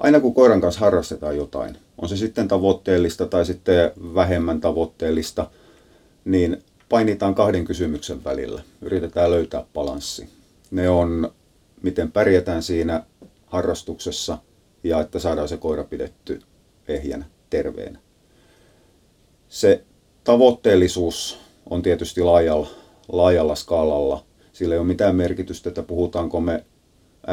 aina kun koiran kanssa harrastetaan jotain, on se sitten tavoitteellista tai sitten vähemmän tavoitteellista, niin painitaan kahden kysymyksen välillä. Yritetään löytää balanssi. Ne on, miten pärjätään siinä harrastuksessa ja että saadaan se koira pidetty ehjänä, terveenä. Se tavoitteellisuus on tietysti laajalla, laajalla skaalalla. Sillä ei ole mitään merkitystä, että puhutaanko me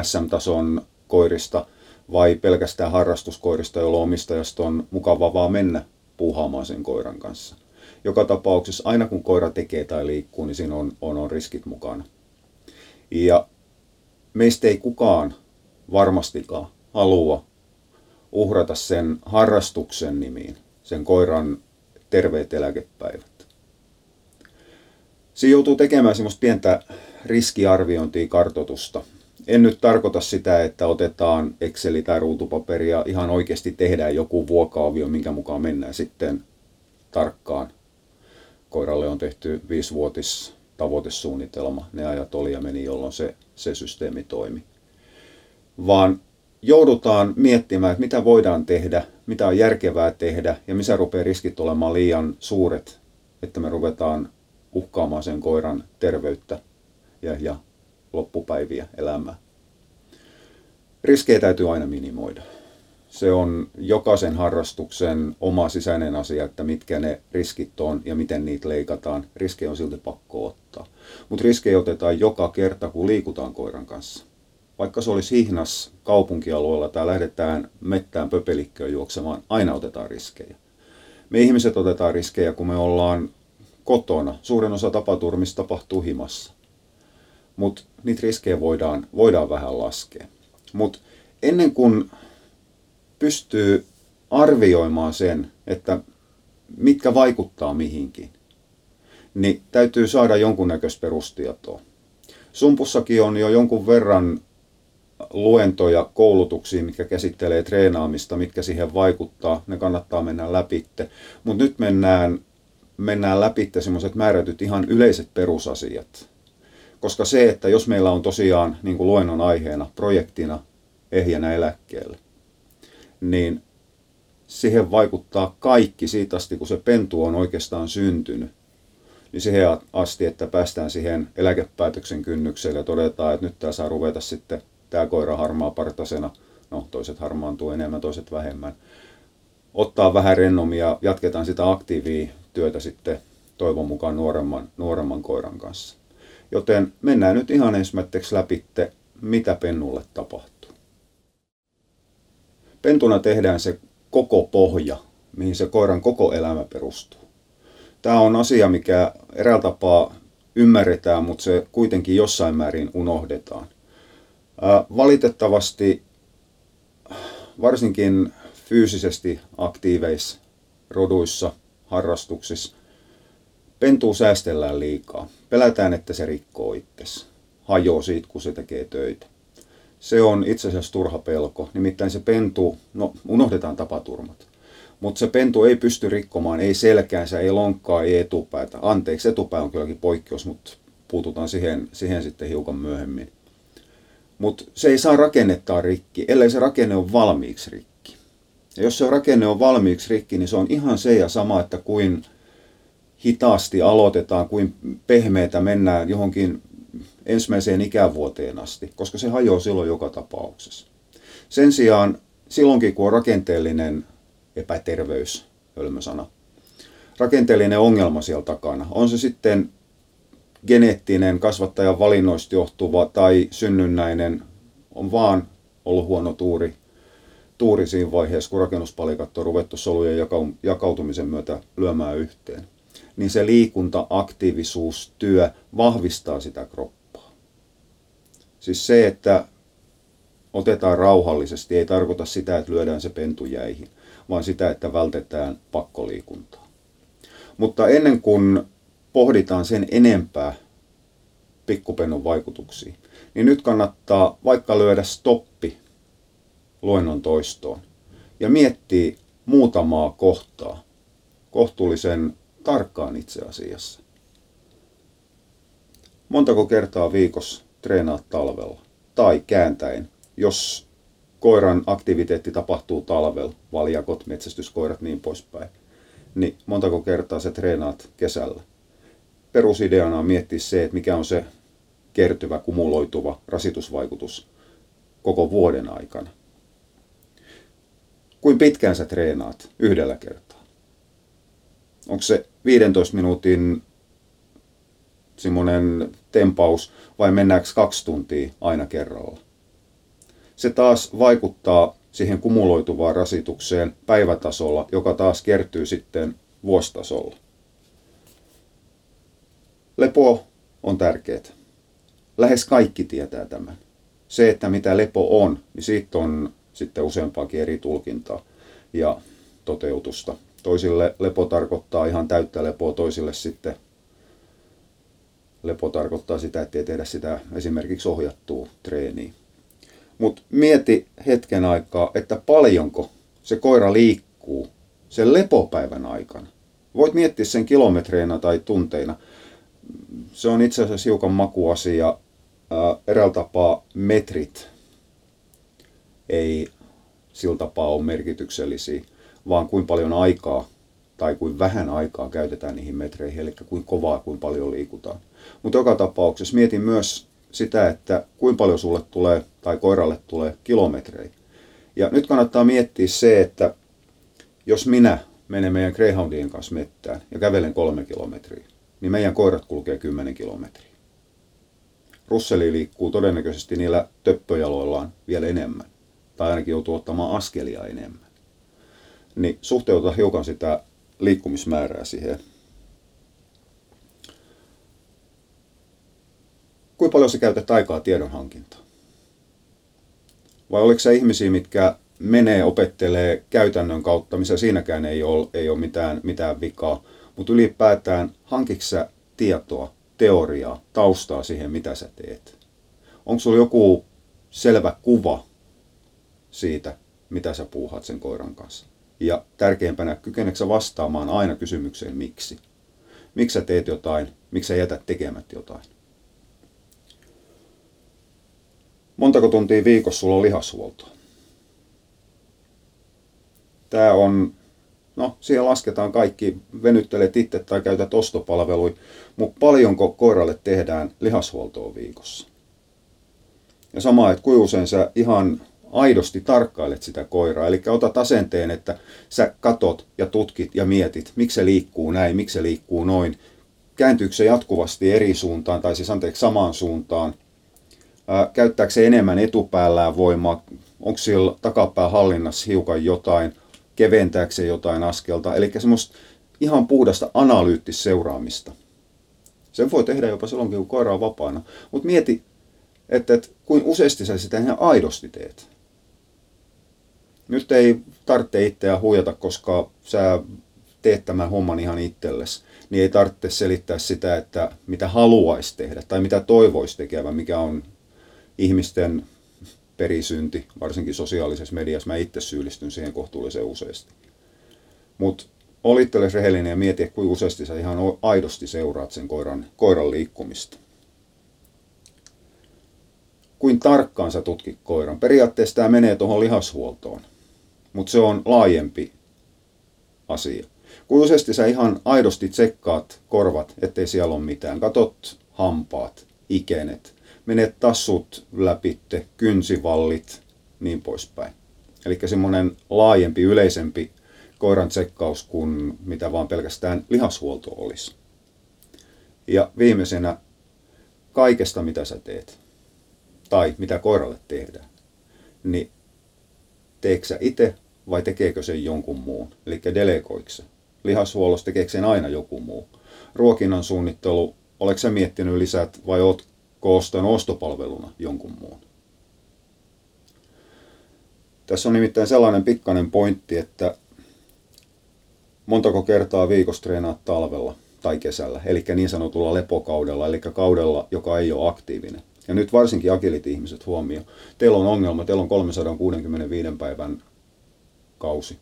SM-tason koirista vai pelkästään harrastuskoirista, joilla omistajasta on mukava vaan mennä puuhaamaan sen koiran kanssa. Joka tapauksessa aina kun koira tekee tai liikkuu, niin siinä on, on, on riskit mukana. Ja meistä ei kukaan varmastikaan halua uhrata sen harrastuksen nimiin, sen koiran terveet eläkepäivät. Siinä joutuu tekemään semmoista pientä riskiarviointia, kartotusta. En nyt tarkoita sitä, että otetaan Exceli tai ruutupaperia ihan oikeasti tehdään joku vuokaavio, minkä mukaan mennään sitten tarkkaan. Koiralle on tehty viisivuotis tavoitesuunnitelma. Ne ajat oli ja meni, jolloin se, se systeemi toimi. Vaan joudutaan miettimään, että mitä voidaan tehdä, mitä on järkevää tehdä ja missä rupeaa riskit olemaan liian suuret, että me ruvetaan uhkaamaan sen koiran terveyttä ja, ja loppupäiviä elämää. Riskejä täytyy aina minimoida. Se on jokaisen harrastuksen oma sisäinen asia, että mitkä ne riskit on ja miten niitä leikataan. Riskejä on silti pakko ottaa. Mutta riskejä otetaan joka kerta, kun liikutaan koiran kanssa vaikka se olisi hihnas kaupunkialueella tai lähdetään mettään pöpelikköön juoksemaan, aina otetaan riskejä. Me ihmiset otetaan riskejä, kun me ollaan kotona. Suurin osa tapaturmista tapahtuu himassa. Mutta niitä riskejä voidaan, voidaan vähän laskea. Mutta ennen kuin pystyy arvioimaan sen, että mitkä vaikuttaa mihinkin, niin täytyy saada jonkunnäköistä perustietoa. Sumpussakin on jo jonkun verran luentoja koulutuksiin, mitkä käsittelee treenaamista, mitkä siihen vaikuttaa. Ne kannattaa mennä läpi. Mutta nyt mennään, mennään läpi semmoiset määrätyt ihan yleiset perusasiat. Koska se, että jos meillä on tosiaan niin kuin luennon aiheena, projektina ehjänä eläkkeelle, niin siihen vaikuttaa kaikki siitä asti, kun se pentu on oikeastaan syntynyt. Niin siihen asti, että päästään siihen eläkepäätöksen kynnykselle ja todetaan, että nyt tämä saa ruveta sitten tämä koira harmaa partasena, no toiset harmaantuu enemmän, toiset vähemmän. Ottaa vähän rennomia ja jatketaan sitä aktiivia työtä sitten toivon mukaan nuoremman, nuoremman koiran kanssa. Joten mennään nyt ihan ensimmäiseksi läpi, mitä pennulle tapahtuu. Pentuna tehdään se koko pohja, mihin se koiran koko elämä perustuu. Tämä on asia, mikä eräällä tapaa ymmärretään, mutta se kuitenkin jossain määrin unohdetaan. Valitettavasti varsinkin fyysisesti aktiiveissa roduissa, harrastuksissa, pentuu säästellään liikaa. Pelätään, että se rikkoo itsensä. Hajoaa siitä, kun se tekee töitä. Se on itse asiassa turha pelko. Nimittäin se pentu, no unohdetaan tapaturmat. Mutta se pentu ei pysty rikkomaan, ei selkäänsä, ei lonkkaa, ei etupäätä. Anteeksi, etupää on kylläkin poikkeus, mutta puututaan siihen, siihen sitten hiukan myöhemmin. Mutta se ei saa rakennettaa rikki, ellei se rakenne ole valmiiksi rikki. Ja jos se rakenne on valmiiksi rikki, niin se on ihan se ja sama, että kuin hitaasti aloitetaan, kuin pehmeitä mennään johonkin ensimmäiseen ikävuoteen asti, koska se hajoaa silloin joka tapauksessa. Sen sijaan silloinkin, kun on rakenteellinen epäterveys, hölmösana, rakenteellinen ongelma siellä takana, on se sitten geneettinen, kasvattajan valinnoista johtuva tai synnynnäinen on vaan ollut huono tuuri, tuuri siinä vaiheessa, kun rakennuspalikat on ruvettu solujen jakautumisen myötä lyömään yhteen. Niin se liikunta, aktiivisuus, työ vahvistaa sitä kroppaa. Siis se, että otetaan rauhallisesti, ei tarkoita sitä, että lyödään se pentu jäihin, vaan sitä, että vältetään pakkoliikuntaa. Mutta ennen kuin pohditaan sen enempää pikkupennun vaikutuksia, niin nyt kannattaa vaikka lyödä stoppi luennon toistoon ja miettiä muutamaa kohtaa kohtuullisen tarkkaan itse asiassa. Montako kertaa viikossa treenaat talvella tai kääntäen, jos koiran aktiviteetti tapahtuu talvella, valjakot, metsästyskoirat, niin poispäin. Niin montako kertaa sä treenaat kesällä? Perusideana on miettiä se, että mikä on se kertyvä, kumuloituva rasitusvaikutus koko vuoden aikana. Kuin pitkään sä treenaat yhdellä kertaa? Onko se 15 minuutin semmoinen tempaus vai mennäänkö kaksi tuntia aina kerralla? Se taas vaikuttaa siihen kumuloituvaan rasitukseen päivätasolla, joka taas kertyy sitten vuostasolla. Lepo on tärkeää. Lähes kaikki tietää tämän. Se, että mitä lepo on, niin siitä on sitten useampaakin eri tulkintaa ja toteutusta. Toisille lepo tarkoittaa ihan täyttä lepoa, toisille sitten lepo tarkoittaa sitä, että ei tehdä sitä esimerkiksi ohjattua treeniä. Mutta mieti hetken aikaa, että paljonko se koira liikkuu sen lepopäivän aikana. Voit miettiä sen kilometreina tai tunteina. Se on itse asiassa hiukan makuasia. Eräällä tapaa metrit ei sillä tapaa ole merkityksellisiä, vaan kuinka paljon aikaa tai kuin vähän aikaa käytetään niihin metreihin, eli kuinka kovaa, kuinka paljon liikutaan. Mutta joka tapauksessa mietin myös sitä, että kuinka paljon sulle tulee tai koiralle tulee kilometrejä. Ja nyt kannattaa miettiä se, että jos minä menen meidän Greyhoundien kanssa mettään ja kävelen kolme kilometriä, niin meidän koirat kulkee 10 kilometriä. Russeli liikkuu todennäköisesti niillä töppöjaloillaan vielä enemmän, tai ainakin joutuu ottamaan askelia enemmän. Niin suhteuta hiukan sitä liikkumismäärää siihen kuinka paljon sä käytät aikaa tiedonhankintaan? Vai oliko se ihmisiä, mitkä menee, opettelee käytännön kautta, missä siinäkään ei ole, ei ole mitään, mitään vikaa, mutta ylipäätään hankiksä tietoa, teoriaa, taustaa siihen, mitä sä teet? Onko sulla joku selvä kuva siitä, mitä sä puuhaat sen koiran kanssa? Ja tärkeimpänä, kykeneekö vastaamaan aina kysymykseen miksi? Miksi sä teet jotain? Miksi sä jätät tekemättä jotain? Montako tuntia viikossa sulla on lihashuoltoa? Tämä on, no siihen lasketaan kaikki, venyttelet itse tai käytät ostopalveluja, mutta paljonko koiralle tehdään lihashuoltoa viikossa? Ja sama, että kuinka usein sä ihan aidosti tarkkailet sitä koiraa. Eli otat asenteen, että sä katot ja tutkit ja mietit, miksi se liikkuu näin, miksi se liikkuu noin. Kääntyykö se jatkuvasti eri suuntaan tai siis anteeksi samaan suuntaan käyttääkö se enemmän etupäällään voimaa, onko siellä takapää hallinnassa hiukan jotain, keventääkö se jotain askelta, eli semmoista ihan puhdasta analyyttistä seuraamista. Sen voi tehdä jopa silloin, kun koira on vapaana. Mutta mieti, että, että kuin useasti sä sitä ihan aidosti teet. Nyt ei tarvitse itseä huijata, koska sä teet tämän homman ihan itsellesi. Niin ei tarvitse selittää sitä, että mitä haluaisi tehdä tai mitä toivoisi tekevän, mikä on ihmisten perisynti, varsinkin sosiaalisessa mediassa. Mä itse syyllistyn siihen kohtuullisen useasti. Mutta olittele rehellinen ja mieti, kuinka useasti sä ihan aidosti seuraat sen koiran, koiran liikkumista. Kuin tarkkaan sä tutkit koiran. Periaatteessa tämä menee tuohon lihashuoltoon, mutta se on laajempi asia. Kuin useasti sä ihan aidosti tsekkaat korvat, ettei siellä ole mitään. Katot hampaat, ikenet, menet tassut läpitte, kynsivallit, niin poispäin. Eli semmoinen laajempi, yleisempi koiran tsekkaus kuin mitä vaan pelkästään lihashuolto olisi. Ja viimeisenä kaikesta, mitä sä teet, tai mitä koiralle tehdään, niin teekö sä itse vai tekeekö sen jonkun muun? Eli delegoiko se? Lihashuollossa tekeekö sen aina joku muu? Ruokinnan suunnittelu, oletko sä miettinyt lisät vai oot koostaan ostopalveluna jonkun muun. Tässä on nimittäin sellainen pikkainen pointti, että montako kertaa viikossa treenaat talvella tai kesällä, eli niin sanotulla lepokaudella, eli kaudella, joka ei ole aktiivinen. Ja nyt varsinkin agilit ihmiset huomio. Teillä on ongelma, teillä on 365 päivän kausi.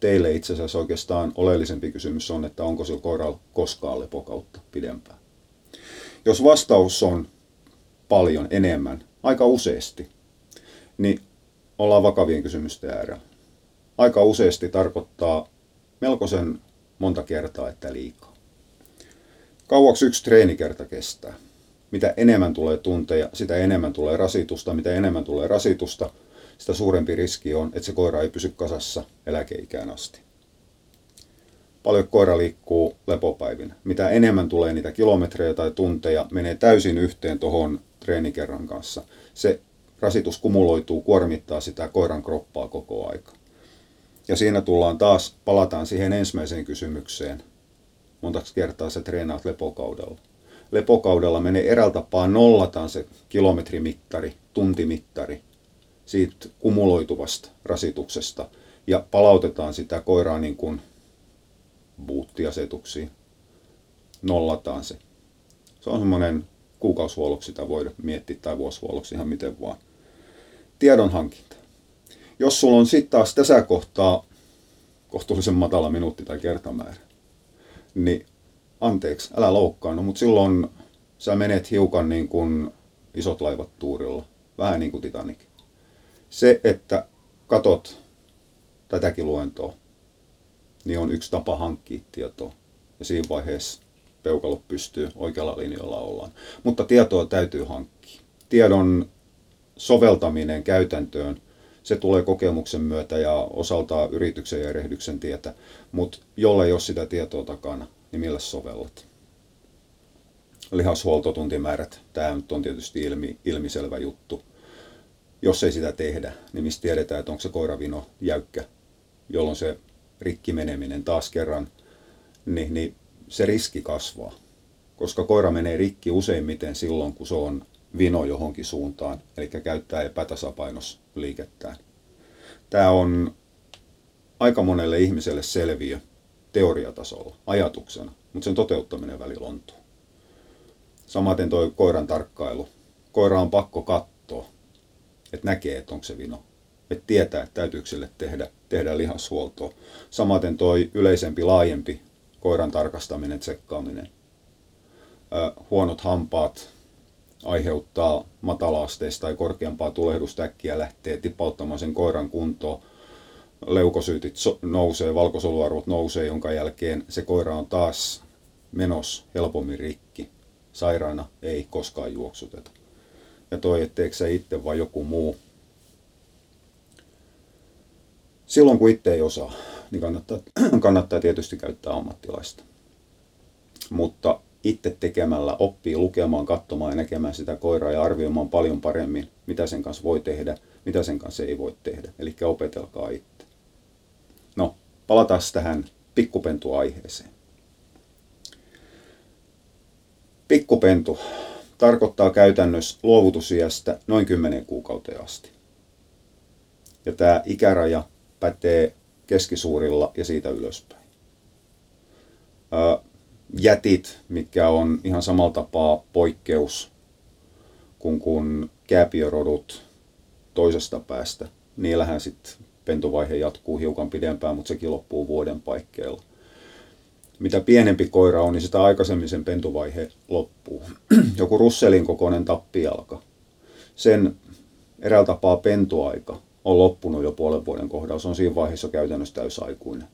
Teille itse asiassa oikeastaan oleellisempi kysymys on, että onko sillä koiralla koskaan lepokautta pidempään. Jos vastaus on paljon enemmän, aika useasti, niin ollaan vakavien kysymysten äärellä. Aika useasti tarkoittaa melkoisen monta kertaa, että liikaa. Kauaksi yksi treenikerta kestää. Mitä enemmän tulee tunteja, sitä enemmän tulee rasitusta. Mitä enemmän tulee rasitusta, sitä suurempi riski on, että se koira ei pysy kasassa eläkeikään asti. Paljon koira liikkuu lepopäivinä. Mitä enemmän tulee niitä kilometrejä tai tunteja, menee täysin yhteen tuohon treenikerran kanssa. Se rasitus kumuloituu, kuormittaa sitä koiran kroppaa koko aika. Ja siinä tullaan taas, palataan siihen ensimmäiseen kysymykseen. Montaksi kertaa sä treenaat lepokaudella. Lepokaudella menee eräällä tapaa nollataan se kilometrimittari, tuntimittari siitä kumuloituvasta rasituksesta ja palautetaan sitä koiraa niin kuin buuttiasetuksiin. Nollataan se. Se on semmoinen kuukausihuolloksi sitä voida miettiä tai vuosihuolloksi ihan miten vaan. Tiedonhankinta. Jos sulla on sitten taas tässä kohtaa kohtuullisen matala minuutti tai kertamäärä, niin anteeksi, älä loukkaannut, mutta silloin sä menet hiukan niin kuin isot laivat tuurilla, vähän niin kuin Titanic. Se, että katot tätäkin luentoa, niin on yksi tapa hankkia tietoa. Ja siinä vaiheessa peukalot pystyy, oikealla linjalla ollaan. Mutta tietoa täytyy hankkia. Tiedon soveltaminen käytäntöön, se tulee kokemuksen myötä ja osaltaan yrityksen ja erehdyksen tietä, mutta jolle ei ole sitä tietoa takana, niin millä sovellat? Lihashuoltotuntimäärät, tämä nyt on tietysti ilmi, ilmiselvä juttu. Jos ei sitä tehdä, niin mistä tiedetään, että onko se koiravino jäykkä, jolloin se rikki meneminen taas kerran, niin, niin se riski kasvaa. Koska koira menee rikki useimmiten silloin, kun se on vino johonkin suuntaan, eli käyttää epätasapainos liikettään. Tämä on aika monelle ihmiselle selviö teoriatasolla, ajatuksena, mutta sen toteuttaminen välillä ontuu. Samaten tuo koiran tarkkailu. Koira on pakko katsoa, että näkee, että onko se vino. Että tietää, että täytyykö sille tehdä, tehdä lihashuoltoa. Samaten toi yleisempi, laajempi koiran tarkastaminen, tsekkaaminen. huonot hampaat aiheuttaa matalaasteista tai korkeampaa tulehdusta äkkiä lähtee tipauttamaan sen koiran kuntoon. Leukosyytit nousee, valkosoluarvot nousee, jonka jälkeen se koira on taas menos helpommin rikki. Sairaana ei koskaan juoksuteta. Ja toi, etteikö sä itse vai joku muu. Silloin kun itse ei osaa, niin kannattaa, kannattaa tietysti käyttää ammattilaista. Mutta itse tekemällä oppii lukemaan, katsomaan ja näkemään sitä koiraa ja arvioimaan paljon paremmin, mitä sen kanssa voi tehdä, mitä sen kanssa ei voi tehdä. Eli opetelkaa itse. No, palataan tähän pikkupentu-aiheeseen. Pikkupentu tarkoittaa käytännössä luovutusiästä noin 10 kuukauteen asti. Ja tämä ikäraja pätee keskisuurilla ja siitä ylöspäin. Jätit, mitkä on ihan samalla tapaa poikkeus kuin kun kääpiorodut toisesta päästä. Niillähän sitten pentuvaihe jatkuu hiukan pidempään, mutta sekin loppuu vuoden paikkeilla. Mitä pienempi koira on, niin sitä aikaisemmin sen pentuvaihe loppuu. Joku russelin kokoinen tappialka. Sen eräällä tapaa pentuaika on loppunut jo puolen vuoden kohdalla. Se on siinä vaiheessa käytännössä täysaikuinen.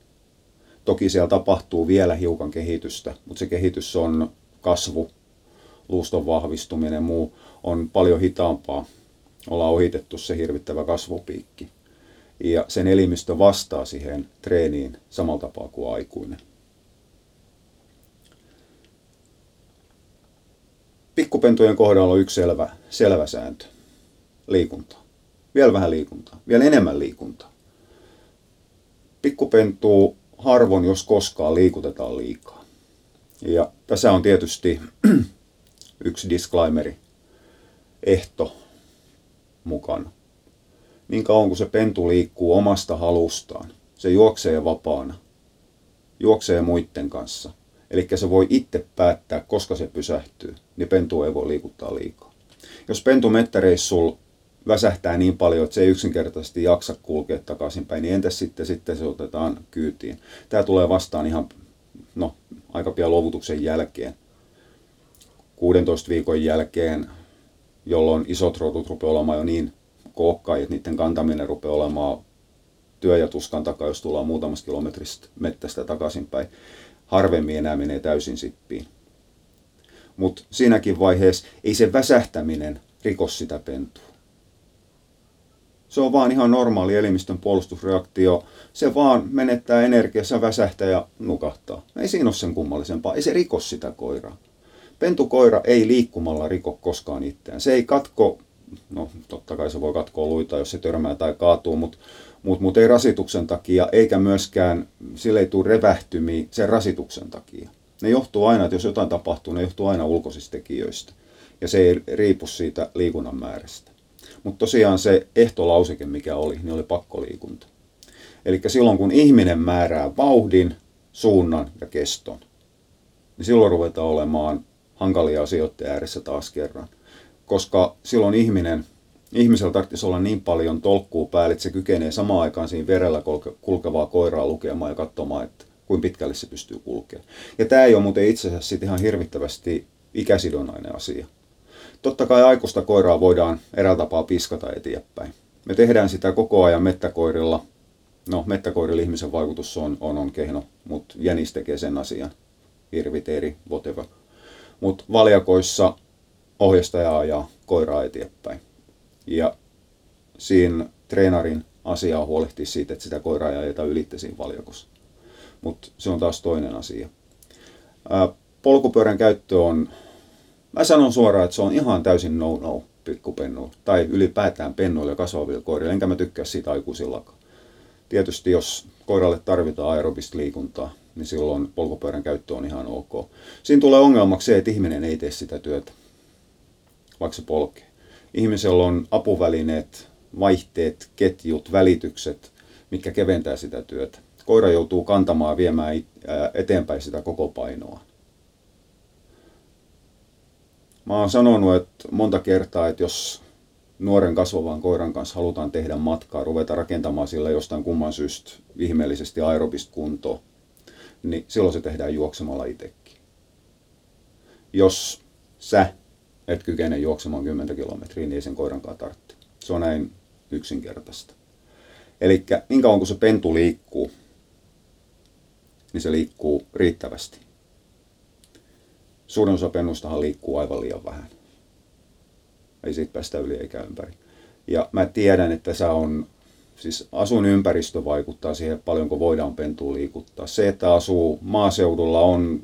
Toki siellä tapahtuu vielä hiukan kehitystä, mutta se kehitys on kasvu, luuston vahvistuminen ja muu on paljon hitaampaa. Ollaan ohitettu se hirvittävä kasvupiikki. Ja sen elimistö vastaa siihen treeniin samalla tapaa kuin aikuinen. Pikkupentujen kohdalla on yksi selvä, selvä sääntö. Liikuntaa. Vielä vähän liikuntaa. Vielä enemmän liikuntaa. Pikkupentuu harvoin, jos koskaan, liikutetaan liikaa. Ja tässä on tietysti yksi disclaimeri, ehto mukana. Niin kauan kuin se pentu liikkuu omasta halustaan, se juoksee vapaana, juoksee muiden kanssa. Eli se voi itse päättää, koska se pysähtyy, niin pentu ei voi liikuttaa liikaa. Jos pentu mettäreissulla väsähtää niin paljon, että se ei yksinkertaisesti jaksa kulkea takaisinpäin, niin entäs sitten, sitten se otetaan kyytiin. Tämä tulee vastaan ihan no, aika pian luovutuksen jälkeen. 16 viikon jälkeen, jolloin isot rodut rupeaa olemaan jo niin olekaan, että niiden kantaminen rupeaa olemaan työ- ja tuskan takaa, jos tullaan muutamasta kilometristä mettästä takaisinpäin. Harvemmin enää menee täysin sippiin. Mutta siinäkin vaiheessa ei se väsähtäminen rikos sitä pentua. Se on vaan ihan normaali elimistön puolustusreaktio. Se vaan menettää energiassa, väsähtää ja nukahtaa. Ei siinä ole sen kummallisempaa. Ei se rikos sitä koiraa. Pentukoira ei liikkumalla riko koskaan itseään. Se ei katko, no totta kai se voi katkoa luita, jos se törmää tai kaatuu, mutta mut, mut ei rasituksen takia, eikä myöskään, sille ei tule revähtymiä sen rasituksen takia. Ne johtuu aina, että jos jotain tapahtuu, ne johtuu aina ulkoisista tekijöistä. Ja se ei riipu siitä liikunnan määrästä. Mutta tosiaan se ehtolauseke, mikä oli, niin oli pakkoliikunta. Eli silloin kun ihminen määrää vauhdin, suunnan ja keston, niin silloin ruvetaan olemaan hankalia asioita ääressä taas kerran. Koska silloin ihminen, ihmisellä tarvitsisi olla niin paljon tolkkuu päälle, että se kykenee samaan aikaan siinä verellä kulkevaa koiraa lukemaan ja katsomaan, että kuin pitkälle se pystyy kulkemaan. Ja tämä ei ole muuten itse asiassa ihan hirvittävästi ikäsidonainen asia. Totta kai aikuista koiraa voidaan eräällä tapaa piskata eteenpäin. Me tehdään sitä koko ajan mettäkoirilla. No, mettäkoirilla ihmisen vaikutus on, on, on kehno, mutta jänis tekee sen asian. Irviteeri, whatever. Mutta valjakoissa ohjastaja ajaa koiraa eteenpäin. Ja siinä treenarin asiaa huolehtii siitä, että sitä koiraa ei ajeta ylitte siinä. Mutta se on taas toinen asia. Ää, polkupyörän käyttö on Mä sanon suoraan, että se on ihan täysin no-no pikkupennu tai ylipäätään pennuille ja kasvaville koirille, enkä mä tykkää siitä aikuisillakaan. Tietysti jos koiralle tarvitaan aerobista liikuntaa, niin silloin polkupyörän käyttö on ihan ok. Siinä tulee ongelmaksi se, että ihminen ei tee sitä työtä, vaikka se polkee. Ihmisellä on apuvälineet, vaihteet, ketjut, välitykset, mikä keventää sitä työtä. Koira joutuu kantamaan viemään eteenpäin sitä koko painoa. Mä oon sanonut että monta kertaa, että jos nuoren kasvavan koiran kanssa halutaan tehdä matkaa, ruveta rakentamaan sillä jostain kumman syystä ihmeellisesti aerobista kuntoa, niin silloin se tehdään juoksemalla itsekin. Jos sä et kykene juoksemaan 10 kilometriä, niin ei sen koirankaan tarvitse. Se on näin yksinkertaista. Eli niin kauan kun se pentu liikkuu, niin se liikkuu riittävästi suurin osa pennustahan liikkuu aivan liian vähän. Ei siitä päästä yli eikä ympäri. Ja mä tiedän, että se on, siis asuinympäristö vaikuttaa siihen, paljonko voidaan pentua liikuttaa. Se, että asuu maaseudulla on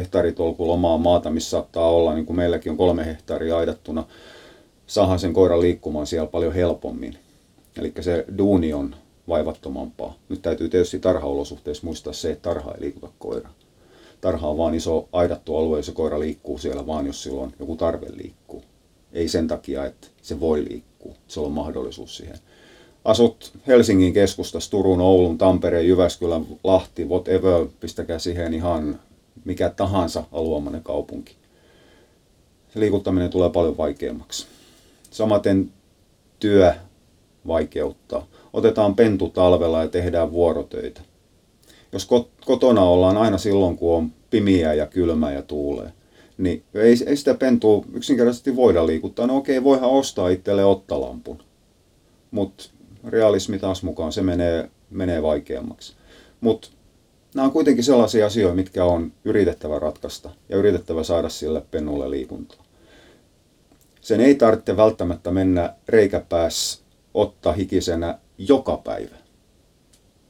hehtaaritolkulla omaa maata, missä saattaa olla, niin kuin meilläkin on kolme hehtaaria aidattuna, saadaan sen koiran liikkumaan siellä paljon helpommin. Eli se duuni on vaivattomampaa. Nyt täytyy tietysti tarhaolosuhteissa muistaa se, että tarha ei liikuta koiraa tarha on vaan iso aidattu alue, se koira liikkuu siellä vaan, jos silloin joku tarve liikkuu. Ei sen takia, että se voi liikkua, se on mahdollisuus siihen. Asut Helsingin keskustassa, Turun, Oulun, Tampereen, Jyväskylän, Lahti, whatever, pistäkää siihen ihan mikä tahansa alueamainen kaupunki. Se liikuttaminen tulee paljon vaikeammaksi. Samaten työ vaikeuttaa. Otetaan pentu talvella ja tehdään vuorotöitä jos kotona ollaan aina silloin, kun on pimiä ja kylmä ja tuulee, niin ei, ei sitä pentua yksinkertaisesti voida liikuttaa. No okei, voihan ostaa itselle ottalampun, mutta realismi taas mukaan se menee, menee vaikeammaksi. Mutta nämä on kuitenkin sellaisia asioita, mitkä on yritettävä ratkaista ja yritettävä saada sille pennulle liikuntaa. Sen ei tarvitse välttämättä mennä reikäpäässä ottaa hikisenä joka päivä.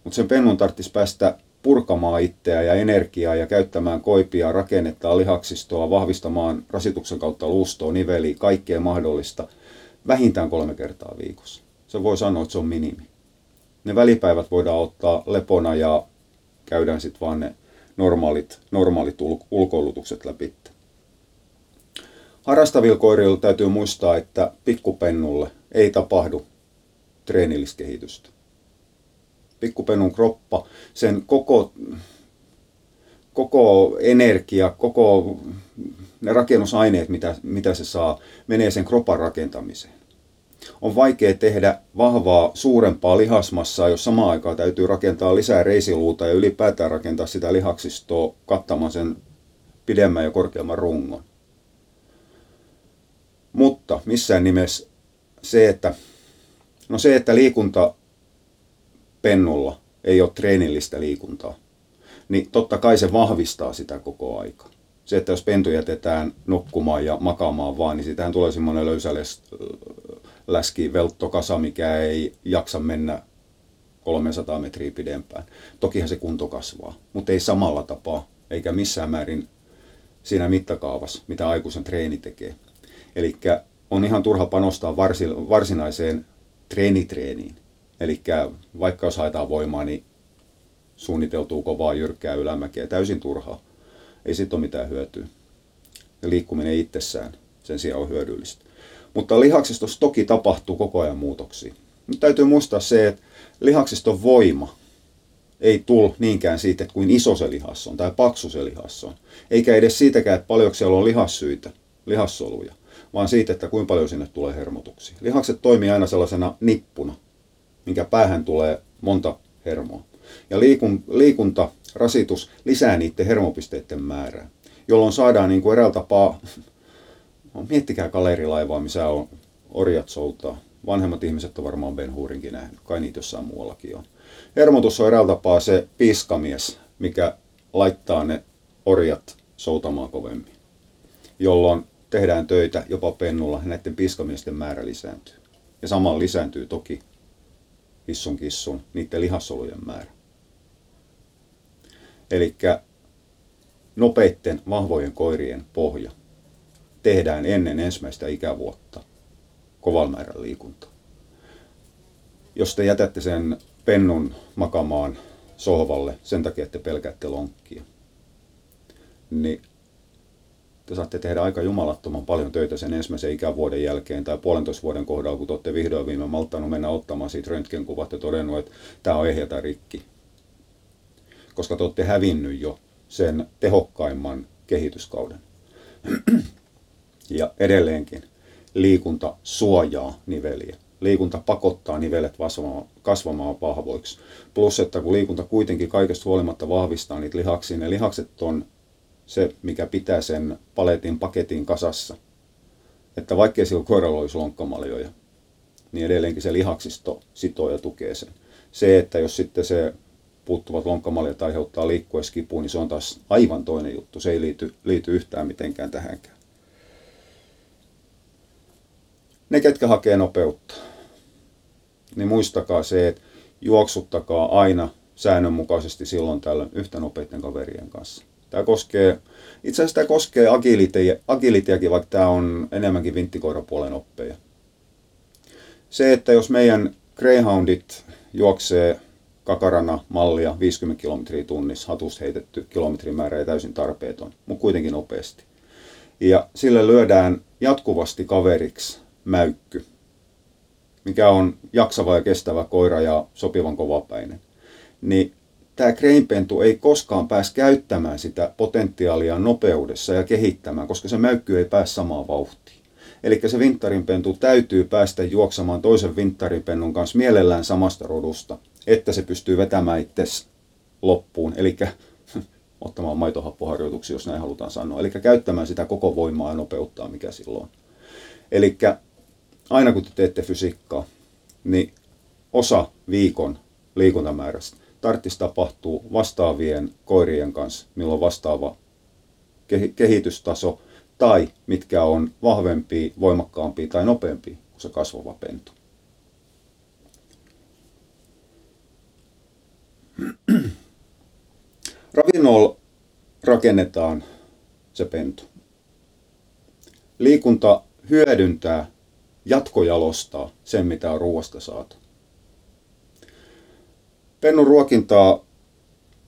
Mutta sen pennun tarvitsisi päästä purkamaan itseä ja energiaa ja käyttämään koipia, rakennetta, lihaksistoa, vahvistamaan rasituksen kautta luustoa, niveliä, kaikkea mahdollista vähintään kolme kertaa viikossa. Se voi sanoa, että se on minimi. Ne välipäivät voidaan ottaa lepona ja käydään sitten vaan ne normaalit, normaalit ul- ulkoilutukset läpi. Harrastavilla koirilla täytyy muistaa, että pikkupennulle ei tapahdu treenillistä kehitystä pikkupennun kroppa, sen koko, koko energia, koko ne rakennusaineet, mitä, mitä se saa, menee sen kropan rakentamiseen. On vaikea tehdä vahvaa, suurempaa lihasmassaa, jos samaan aikaan täytyy rakentaa lisää reisiluuta ja ylipäätään rakentaa sitä lihaksistoa kattamaan sen pidemmän ja korkeamman rungon. Mutta missään nimessä se, että No se, että liikunta pennulla ei ole treenillistä liikuntaa, niin totta kai se vahvistaa sitä koko aika. Se, että jos pentu jätetään nukkumaan ja makaamaan vaan, niin sitähän tulee semmoinen löysä läski velttokasa, mikä ei jaksa mennä 300 metriä pidempään. Tokihan se kunto kasvaa, mutta ei samalla tapaa, eikä missään määrin siinä mittakaavassa, mitä aikuisen treeni tekee. Eli on ihan turha panostaa varsinaiseen treenitreeniin. Eli vaikka jos haetaan voimaa, niin suunniteltuu kovaa jyrkkää ylämäkeä, täysin turhaa. Ei siitä ole mitään hyötyä. Ja liikkuminen itsessään sen sijaan on hyödyllistä. Mutta lihaksistossa toki tapahtuu koko ajan muutoksia. Nyt täytyy muistaa se, että lihaksiston voima ei tule niinkään siitä, että kuin iso se lihas on tai paksu se lihas on. Eikä edes siitäkään, että paljonko siellä on lihassyitä, lihassoluja, vaan siitä, että kuinka paljon sinne tulee hermotuksia. Lihakset toimii aina sellaisena nippuna, minkä päähän tulee monta hermoa. Ja liikun, liikunta, rasitus lisää niiden hermopisteiden määrää, jolloin saadaan niin kuin eräällä tapaa, no, miettikää galerilaivaa, missä on orjat soutaa. Vanhemmat ihmiset on varmaan Ben Hurinkin nähnyt, kai niitä jossain muuallakin on. Hermotus on eräällä tapaa se piskamies, mikä laittaa ne orjat soutamaan kovemmin, jolloin tehdään töitä jopa pennulla näiden piskamiesten määrä lisääntyy. Ja samalla lisääntyy toki hissun kissun niiden lihassolujen määrä. Eli nopeitten vahvojen koirien pohja tehdään ennen ensimmäistä ikävuotta kovalla määrällä liikuntaa. Jos te jätätte sen pennun makamaan sohvalle sen takia, että te pelkäätte lonkkia, niin te saatte tehdä aika jumalattoman paljon töitä sen ensimmäisen ikävuoden jälkeen tai puolentoista vuoden kohdalla, kun te olette vihdoin viime malttanut mennä ottamaan siitä röntgenkuvat ja todennut, että tämä on ehjä tai rikki. Koska te olette hävinnyt jo sen tehokkaimman kehityskauden. Ja edelleenkin liikunta suojaa niveliä. Liikunta pakottaa nivelet kasvamaan, vahvoiksi. Plus, että kun liikunta kuitenkin kaikesta huolimatta vahvistaa niitä lihaksia, ne lihakset on se, mikä pitää sen paletin paketin kasassa. Että vaikkei sillä koiralla olisi lonkkamaljoja, niin edelleenkin se lihaksisto sitoo ja tukee sen. Se, että jos sitten se puuttuvat lonkkamaljat aiheuttaa liikkueskipuun, niin se on taas aivan toinen juttu. Se ei liity, liity yhtään mitenkään tähänkään. Ne, ketkä hakee nopeutta, niin muistakaa se, että juoksuttakaa aina säännönmukaisesti silloin tällöin yhtä nopeiden kaverien kanssa. Tämä koskee, itse asiassa tämä koskee agilitiakin, vaikka tämä on enemmänkin vinttikoirapuolen oppeja. Se, että jos meidän Greyhoundit juoksee kakarana mallia 50 kilometriä tunnissa, hatusta heitetty kilometrimäärä ei täysin tarpeeton, mutta kuitenkin nopeasti. Ja sille lyödään jatkuvasti kaveriksi mäykky, mikä on jaksava ja kestävä koira ja sopivan kovapäinen. Niin tämä kreinpentu ei koskaan pääs käyttämään sitä potentiaalia nopeudessa ja kehittämään, koska se mäykky ei pääse samaan vauhtiin. Eli se vinttarinpentu täytyy päästä juoksemaan toisen vinttarinpennun kanssa mielellään samasta rodusta, että se pystyy vetämään itse loppuun, eli ottamaan maitohappoharjoituksia, jos näin halutaan sanoa. Eli käyttämään sitä koko voimaa ja nopeuttaa, mikä silloin Eli aina kun te teette fysiikkaa, niin osa viikon liikuntamäärästä tarttisi tapahtuu vastaavien koirien kanssa, milloin vastaava kehitystaso tai mitkä on vahvempia, voimakkaampia tai nopeampia kuin se kasvava pentu. Ravinnolla rakennetaan se pentu. Liikunta hyödyntää, jatkojalostaa sen, mitä on ruoasta saatu. Pennun ruokintaa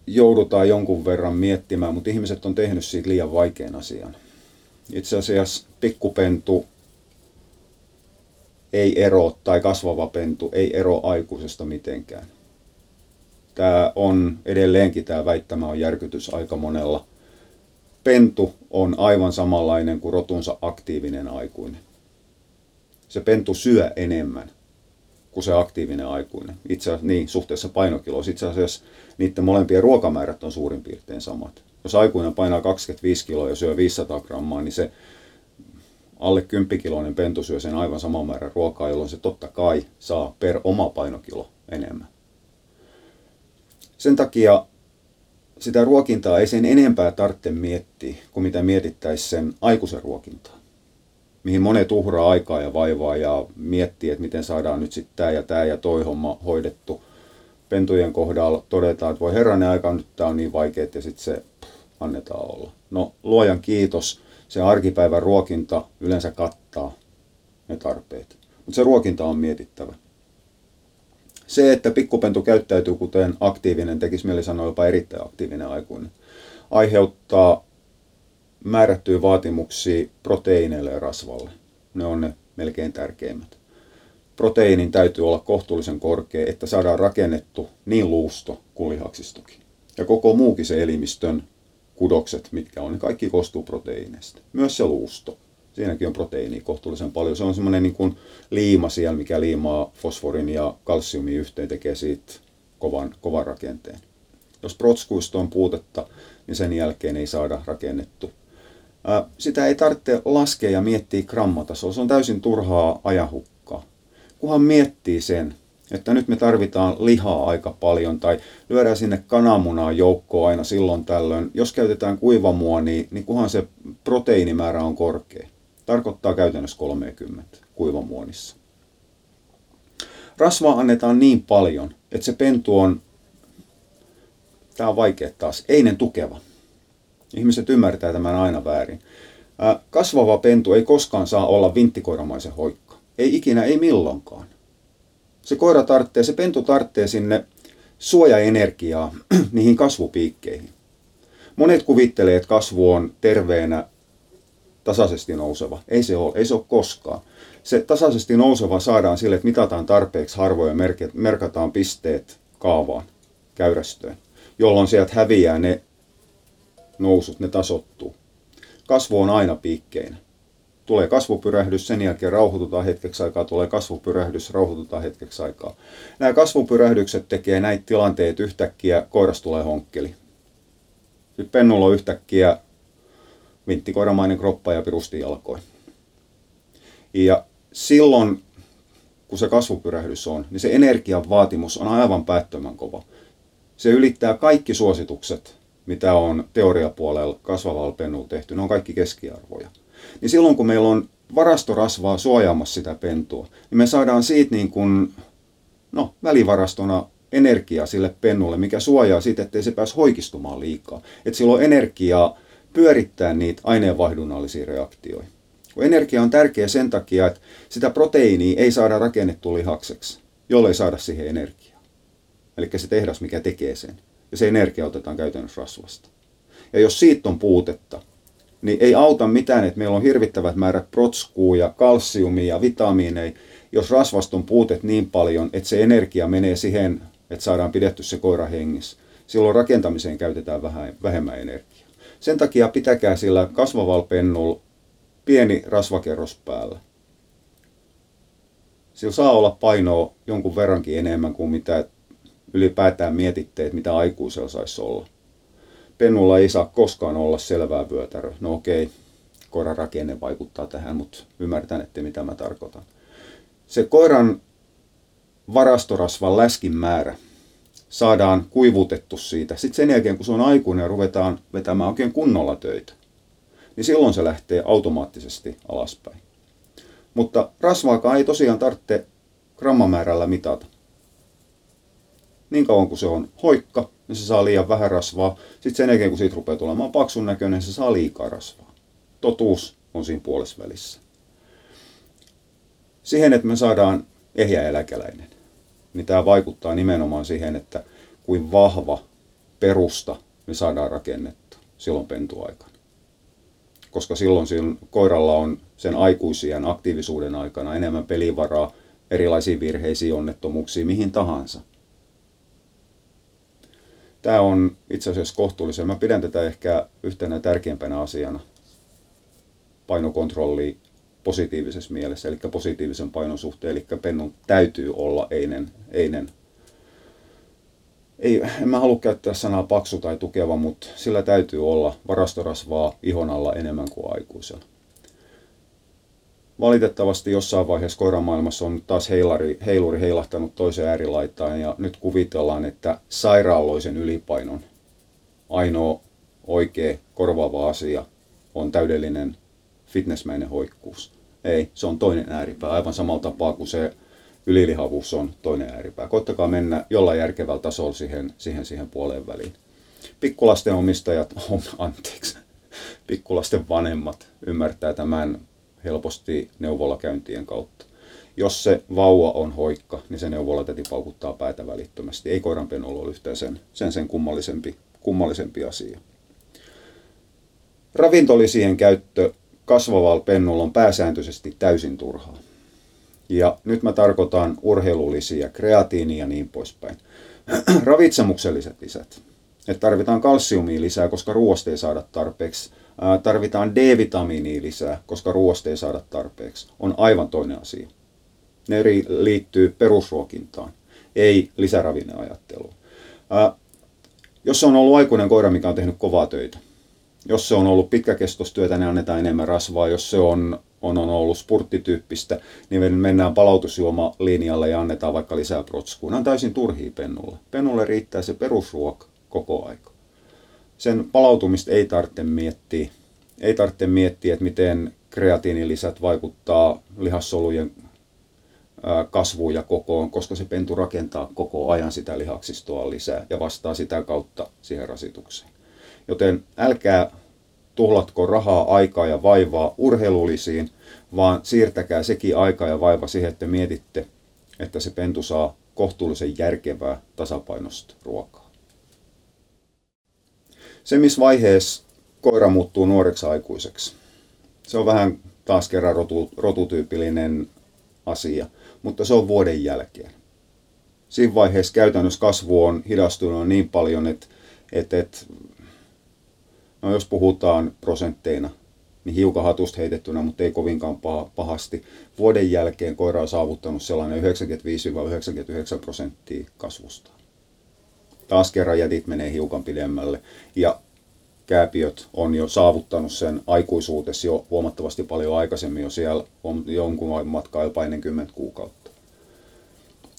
joudutaan jonkun verran miettimään, mutta ihmiset on tehnyt siitä liian vaikean asian. Itse asiassa pikkupentu ei ero, tai kasvava pentu ei ero aikuisesta mitenkään. Tämä on edelleenkin tämä väittämä on järkytys aika monella. Pentu on aivan samanlainen kuin rotunsa aktiivinen aikuinen. Se pentu syö enemmän kuin se aktiivinen aikuinen. Itse asiassa, niin, suhteessa painokiloissa. Itse asiassa niiden molempien ruokamäärät on suurin piirtein samat. Jos aikuinen painaa 25 kiloa ja syö 500 grammaa, niin se alle 10-kiloinen pentu syö sen aivan saman määrän ruokaa, jolloin se totta kai saa per oma painokilo enemmän. Sen takia sitä ruokintaa ei sen enempää tarvitse miettiä kuin mitä mietittäisiin sen aikuisen ruokintaa. Mihin monet uhraa aikaa ja vaivaa ja miettii, että miten saadaan nyt sitten tämä ja tämä ja toi homma hoidettu. Pentujen kohdalla todetaan, että voi herranen aika, nyt tämä on niin vaikeaa ja sitten se pff, annetaan olla. No luojan kiitos, se arkipäivän ruokinta yleensä kattaa ne tarpeet. Mutta se ruokinta on mietittävä. Se, että pikkupentu käyttäytyy kuten aktiivinen, tekisi mieli sanoa jopa erittäin aktiivinen aikuinen, aiheuttaa määrättyjä vaatimuksia proteiineille ja rasvalle. Ne on ne melkein tärkeimmät. Proteiinin täytyy olla kohtuullisen korkea, että saadaan rakennettu niin luusto kuin lihaksistokin. Ja koko muukin se elimistön kudokset, mitkä on, ne kaikki koostuu proteiineista. Myös se luusto. Siinäkin on proteiini kohtuullisen paljon. Se on semmoinen niin liima siellä, mikä liimaa fosforin ja kalsiumin yhteen, tekee siitä kovan, kovan rakenteen. Jos protskuista on puutetta, niin sen jälkeen ei saada rakennettu. Sitä ei tarvitse laskea ja miettiä grammatasolla. Se on täysin turhaa ajahukkaa. Kunhan miettii sen, että nyt me tarvitaan lihaa aika paljon tai lyödään sinne kananmunaa joukkoon aina silloin tällöin. Jos käytetään kuivamuonia, niin kunhan se proteiinimäärä on korkea. Tarkoittaa käytännössä 30 kuivamuonissa. Rasvaa annetaan niin paljon, että se pentu on, tämä on vaikea taas, einen tukeva. Ihmiset ymmärtää tämän aina väärin. Kasvava pentu ei koskaan saa olla vinttikoiramaisen hoikka. Ei ikinä, ei milloinkaan. Se koira tarvitsee, se pentu tarvitsee sinne suojaenergiaa niihin kasvupiikkeihin. Monet kuvittelee, että kasvu on terveenä tasaisesti nouseva. Ei se ole, ei se ole koskaan. Se tasaisesti nouseva saadaan sille, että mitataan tarpeeksi harvoja, merkataan pisteet kaavaan, käyrästöön, jolloin sieltä häviää ne nousut, ne tasottuu. Kasvu on aina piikkeinä. Tulee kasvupyrähdys, sen jälkeen rauhoitutaan hetkeksi aikaa, tulee kasvupyrähdys, rauhoitutaan hetkeksi aikaa. Nämä kasvupyrähdykset tekee näitä tilanteita yhtäkkiä, koiras tulee honkkeli. Sitten pennulla on yhtäkkiä vinttikoiramainen kroppa ja pirusti jalkoi. Ja silloin, kun se kasvupyrähdys on, niin se energian vaatimus on aivan päättömän kova. Se ylittää kaikki suositukset, mitä on teoriapuolella kasvavalla pennulla tehty. Ne on kaikki keskiarvoja. Niin silloin, kun meillä on varastorasvaa suojaamassa sitä pentua, niin me saadaan siitä niin kuin, no, välivarastona energiaa sille pennulle, mikä suojaa siitä, ettei se pääse hoikistumaan liikaa. Että sillä on energiaa pyörittää niitä aineenvaihdunnallisia reaktioita. Kun energia on tärkeä sen takia, että sitä proteiiniä ei saada rakennettu lihakseksi, jollei saada siihen energiaa. Eli se tehdas, mikä tekee sen. Ja se energia otetaan käytännössä rasvasta. Ja jos siitä on puutetta, niin ei auta mitään, että meillä on hirvittävät määrät protskuu ja kalsiumia ja vitamiineja, jos rasvasta on puutet niin paljon, että se energia menee siihen, että saadaan pidetty se koira hengissä. Silloin rakentamiseen käytetään vähän, vähemmän energiaa. Sen takia pitäkää sillä kasvavalla pennulla pieni rasvakerros päällä. Sillä saa olla painoa jonkun verrankin enemmän kuin mitä ylipäätään mietitte, että mitä aikuisella saisi olla. Pennulla ei saa koskaan olla selvää vyötäröä. No okei, koiran rakenne vaikuttaa tähän, mutta ymmärtän, että mitä mä tarkoitan. Se koiran varastorasvan läskin määrä saadaan kuivutettu siitä. Sitten sen jälkeen, kun se on aikuinen ja ruvetaan vetämään oikein kunnolla töitä, niin silloin se lähtee automaattisesti alaspäin. Mutta rasvaakaan ei tosiaan tarvitse grammamäärällä mitata. Niin kauan kuin se on hoikka, niin se saa liian vähän rasvaa. Sitten sen jälkeen, kun siitä rupeaa tulemaan paksun näköinen, se saa liikaa rasvaa. Totuus on siinä puolessa välissä. Siihen, että me saadaan ehjä eläkeläinen, niin tämä vaikuttaa nimenomaan siihen, että kuin vahva perusta me saadaan rakennettu silloin pentuaikana. Koska silloin koiralla on sen aikuisien aktiivisuuden aikana enemmän pelivaraa erilaisiin virheisiin, onnettomuuksiin, mihin tahansa. Tämä on itse asiassa kohtuullisen. Mä pidän tätä ehkä yhtenä tärkeimpänä asiana painokontrolli positiivisessa mielessä, eli positiivisen painon suhteen, eli pennun täytyy olla einen, einen ei, en mä halua käyttää sanaa paksu tai tukeva, mutta sillä täytyy olla varastorasvaa ihon alla enemmän kuin aikuisella. Valitettavasti jossain vaiheessa koiramaailmassa on taas heilari, heiluri heilahtanut toiseen äärilaitaan ja nyt kuvitellaan, että sairaaloisen ylipainon ainoa oikea korvaava asia on täydellinen fitnessmäinen hoikkuus. Ei, se on toinen ääripää, aivan samalla tapaa kuin se ylilihavuus on toinen ääripää. Koittakaa mennä jollain järkevällä tasolla siihen, siihen, siihen puoleen väliin. Pikkulasten omistajat, on, anteeksi, pikkulasten vanhemmat ymmärtää tämän helposti neuvolakäyntien kautta. Jos se vauva on hoikka, niin se neuvolatäti paukuttaa päätä välittömästi. Ei koiranpenolu ole yhtään sen, sen, sen kummallisempi, kummallisempi asia. Ravintolisien käyttö kasvavalla pennulla on pääsääntöisesti täysin turhaa. Ja nyt mä tarkoitan urheilulisia, kreatiinia ja niin poispäin. Ravitsemukselliset lisät. Että tarvitaan kalsiumia lisää, koska ruoasta ei saada tarpeeksi. Tarvitaan D-vitamiinia lisää, koska ruoasta ei saada tarpeeksi. On aivan toinen asia. Ne liittyy perusruokintaan, ei lisäravinneajatteluun. Jos se on ollut aikuinen koira, mikä on tehnyt kovaa töitä, jos se on ollut pitkäkestostyötä, niin annetaan enemmän rasvaa. Jos se on, on, on ollut spurttityyppistä, niin mennään palautusjuomalinjalle ja annetaan vaikka lisää protskua. on täysin turhia pennulle. Pennulle riittää se perusruoka koko aika. Sen palautumista ei tarvitse miettiä. Ei tarvitse miettiä, että miten kreatiinilisät vaikuttaa lihassolujen kasvuun ja kokoon, koska se pentu rakentaa koko ajan sitä lihaksistoa lisää ja vastaa sitä kautta siihen rasitukseen. Joten älkää tuhlatko rahaa, aikaa ja vaivaa urheilulisiin, vaan siirtäkää sekin aika ja vaiva siihen, että mietitte, että se pentu saa kohtuullisen järkevää tasapainosta ruokaa. Se, missä vaiheessa koira muuttuu nuoreksi aikuiseksi, se on vähän taas kerran rotu, rotutyypillinen asia, mutta se on vuoden jälkeen. Siinä vaiheessa käytännössä kasvu on hidastunut niin paljon, että, että, että No jos puhutaan prosentteina, niin hiukan hatusta heitettynä, mutta ei kovinkaan pahasti. Vuoden jälkeen koira on saavuttanut sellainen 95-99 prosenttia kasvusta. Taas kerran jätit menee hiukan pidemmälle ja kääpiöt on jo saavuttanut sen aikuisuutessa jo huomattavasti paljon aikaisemmin jo siellä on jonkun matkaa jopa ennen 10 kuukautta.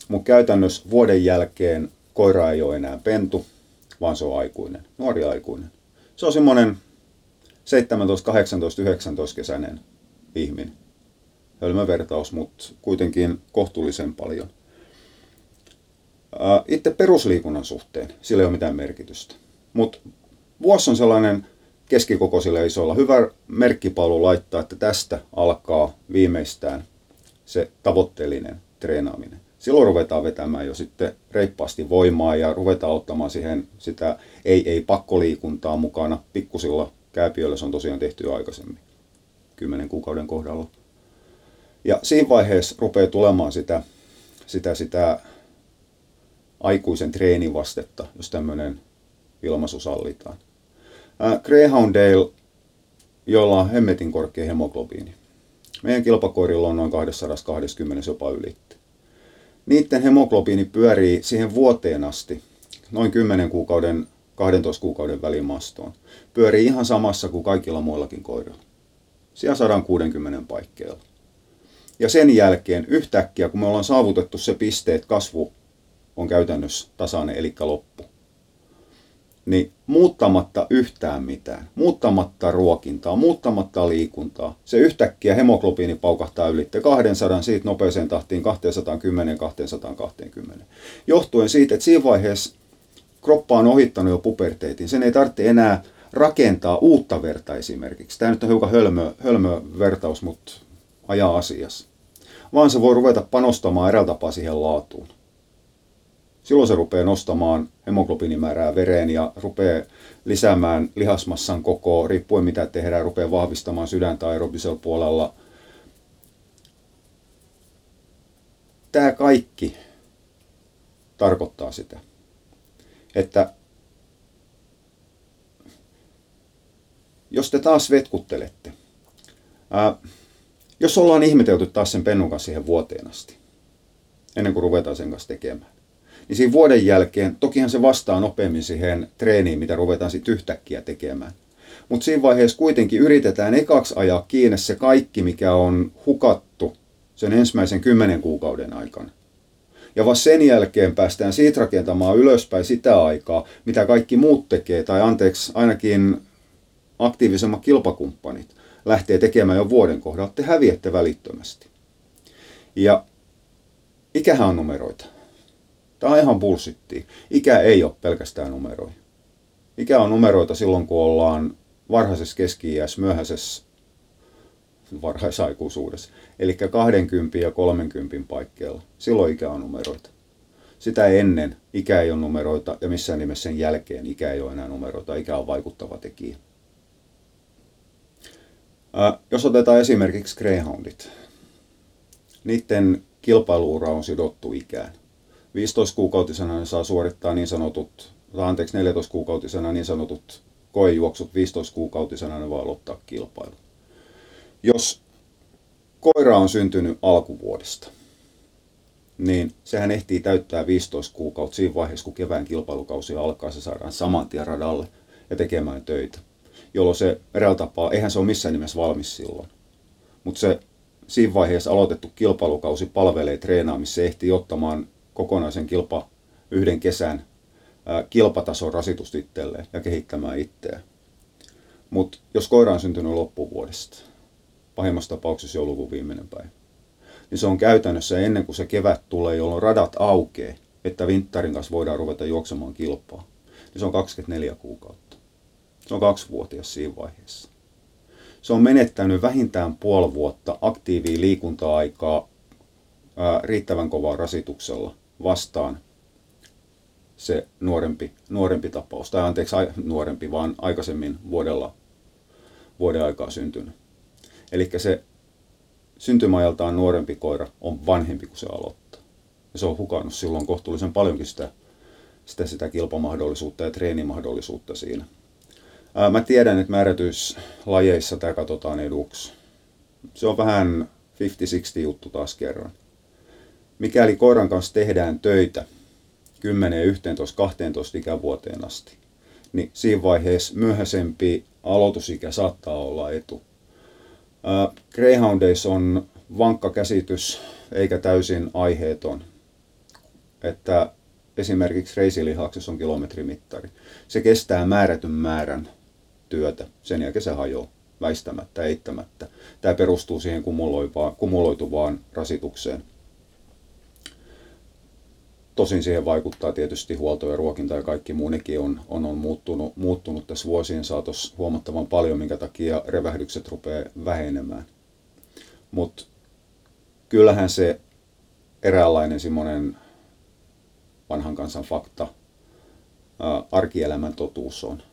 Mutta käytännössä vuoden jälkeen koira ei ole enää pentu, vaan se on aikuinen, nuori aikuinen se on semmoinen 17, 18, 19 kesäinen ihminen. Hölmö vertaus, mutta kuitenkin kohtuullisen paljon. Itse perusliikunnan suhteen sillä ei ole mitään merkitystä. Mutta vuosi on sellainen keskikokoisilla isolla hyvä merkkipallo laittaa, että tästä alkaa viimeistään se tavoitteellinen treenaaminen silloin ruvetaan vetämään jo sitten reippaasti voimaa ja ruvetaan ottamaan siihen sitä ei-ei pakkoliikuntaa mukana. Pikkusilla kääpiöillä se on tosiaan tehty jo aikaisemmin, kymmenen kuukauden kohdalla. Ja siinä vaiheessa rupeaa tulemaan sitä, sitä, sitä aikuisen treenivastetta, jos tämmöinen ilmaisu sallitaan. Äh, Greyhoundale, jolla on hemmetin korkea hemoglobiini. Meidän kilpakoirilla on noin 220 jopa ylitti niiden hemoglobiini pyörii siihen vuoteen asti, noin 10 kuukauden, 12 kuukauden välimastoon. Pyörii ihan samassa kuin kaikilla muillakin koirilla. Siellä 160 paikkeilla. Ja sen jälkeen yhtäkkiä, kun me ollaan saavutettu se piste, että kasvu on käytännössä tasainen, eli loppu, niin muuttamatta yhtään mitään, muuttamatta ruokintaa, muuttamatta liikuntaa, se yhtäkkiä hemoglobiini paukahtaa yli 200, siitä nopeeseen tahtiin 210-220. Johtuen siitä, että siinä vaiheessa kroppa on ohittanut jo puberteetin, sen ei tarvitse enää rakentaa uutta verta esimerkiksi. Tämä nyt on hiukan hölmö, hölmö vertaus, mutta ajaa asiassa. Vaan se voi ruveta panostamaan eräällä tapaa siihen laatuun silloin se rupeaa nostamaan hemoglobiinimäärää vereen ja rupeaa lisäämään lihasmassan kokoa, riippuen mitä tehdään, rupeaa vahvistamaan sydäntä aerobisella puolella. Tämä kaikki tarkoittaa sitä, että jos te taas vetkuttelette, ää, jos ollaan ihmetelty taas sen pennun kanssa siihen vuoteen asti, ennen kuin ruvetaan sen kanssa tekemään, niin siinä vuoden jälkeen, tokihan se vastaa nopeammin siihen treeniin, mitä ruvetaan sitten yhtäkkiä tekemään. Mutta siinä vaiheessa kuitenkin yritetään ekaksi ajaa kiinni se kaikki, mikä on hukattu sen ensimmäisen kymmenen kuukauden aikana. Ja vasta sen jälkeen päästään siitä rakentamaan ylöspäin sitä aikaa, mitä kaikki muut tekee, tai anteeksi, ainakin aktiivisemmat kilpakumppanit lähtee tekemään jo vuoden kohdalla, te häviätte välittömästi. Ja ikähän on numeroita. Tämä on ihan bullshittia. Ikä ei ole pelkästään numeroja. Ikä on numeroita silloin, kun ollaan varhaisessa keski myöhäisessä varhaisaikuisuudessa. Eli 20 ja 30 paikkeilla. Silloin ikä on numeroita. Sitä ennen ikä ei ole numeroita ja missään nimessä sen jälkeen ikä ei ole enää numeroita. Ikä on vaikuttava tekijä. Ää, jos otetaan esimerkiksi Greyhoundit. Niiden kilpailuura on sidottu ikään. 15-kuukautisena ne saa suorittaa niin sanotut, anteeksi 14-kuukautisena niin sanotut koejuoksut, 15-kuukautisena ne voi aloittaa kilpailu. Jos koira on syntynyt alkuvuodesta, niin sehän ehtii täyttää 15 kuukautta siinä vaiheessa, kun kevään kilpailukausi alkaa, se saadaan saman tien radalle ja tekemään töitä. Jolloin se eräällä tapaa, eihän se ole missään nimessä valmis silloin. Mutta se siinä vaiheessa aloitettu kilpailukausi palvelee treenaamista, se ehtii ottamaan kokonaisen kilpa yhden kesän kilpatason rasitusta itselleen ja kehittämään itseään. Mutta jos koira on syntynyt loppuvuodesta, pahimmassa tapauksessa joulukuun viimeinen päivä. Niin se on käytännössä ennen kuin se kevät tulee, jolloin radat aukeaa, että Vinttarin kanssa voidaan ruveta juoksemaan kilpaa. Niin se on 24 kuukautta. Se on kaksivuotias siinä vaiheessa. Se on menettänyt vähintään puoli vuotta aktiivia liikunta-aikaa ää, riittävän kovaa rasituksella vastaan se nuorempi, nuorempi tapaus, tai anteeksi nuorempi, vaan aikaisemmin vuodella, vuoden aikaa syntynyt. Eli se syntymäajaltaan nuorempi koira on vanhempi kuin se aloittaa. Ja se on hukannut silloin kohtuullisen paljonkin sitä, sitä, sitä kilpamahdollisuutta ja treenimahdollisuutta siinä. Ää, mä tiedän, että määrätyislajeissa tämä katsotaan eduksi. Se on vähän 50-60 juttu taas kerran. Mikäli koiran kanssa tehdään töitä 10, 11, 12 ikävuoteen asti, niin siinä vaiheessa myöhäisempi aloitusikä saattaa olla etu. Greyhoundeissa on vankka käsitys, eikä täysin aiheeton, että esimerkiksi reisilihaksessa on kilometrimittari. Se kestää määrätyn määrän työtä, sen jälkeen se hajoaa väistämättä, eittämättä. Tämä perustuu siihen kumuloituvaan rasitukseen. Tosin siihen vaikuttaa tietysti huolto ja ruokinta ja kaikki muunekin on, on, on muuttunut, muuttunut tässä vuosien saatossa huomattavan paljon, minkä takia revähdykset rupeaa vähenemään. Mutta kyllähän se eräänlainen semmoinen vanhan kansan fakta, ää, arkielämän totuus on.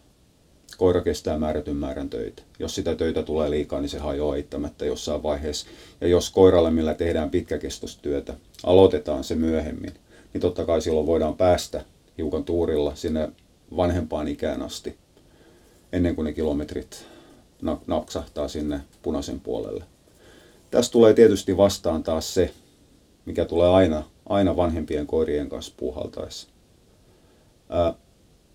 Koira kestää määrätyn määrän töitä. Jos sitä töitä tulee liikaa, niin se hajoaa eittämättä jossain vaiheessa. Ja jos koiralle, millä tehdään pitkäkestoista työtä, aloitetaan se myöhemmin, niin totta kai silloin voidaan päästä hiukan tuurilla sinne vanhempaan ikään asti, ennen kuin ne kilometrit napsahtaa sinne punaisen puolelle. Tässä tulee tietysti vastaan taas se, mikä tulee aina, aina vanhempien koirien kanssa puuhaltaessa. Ää,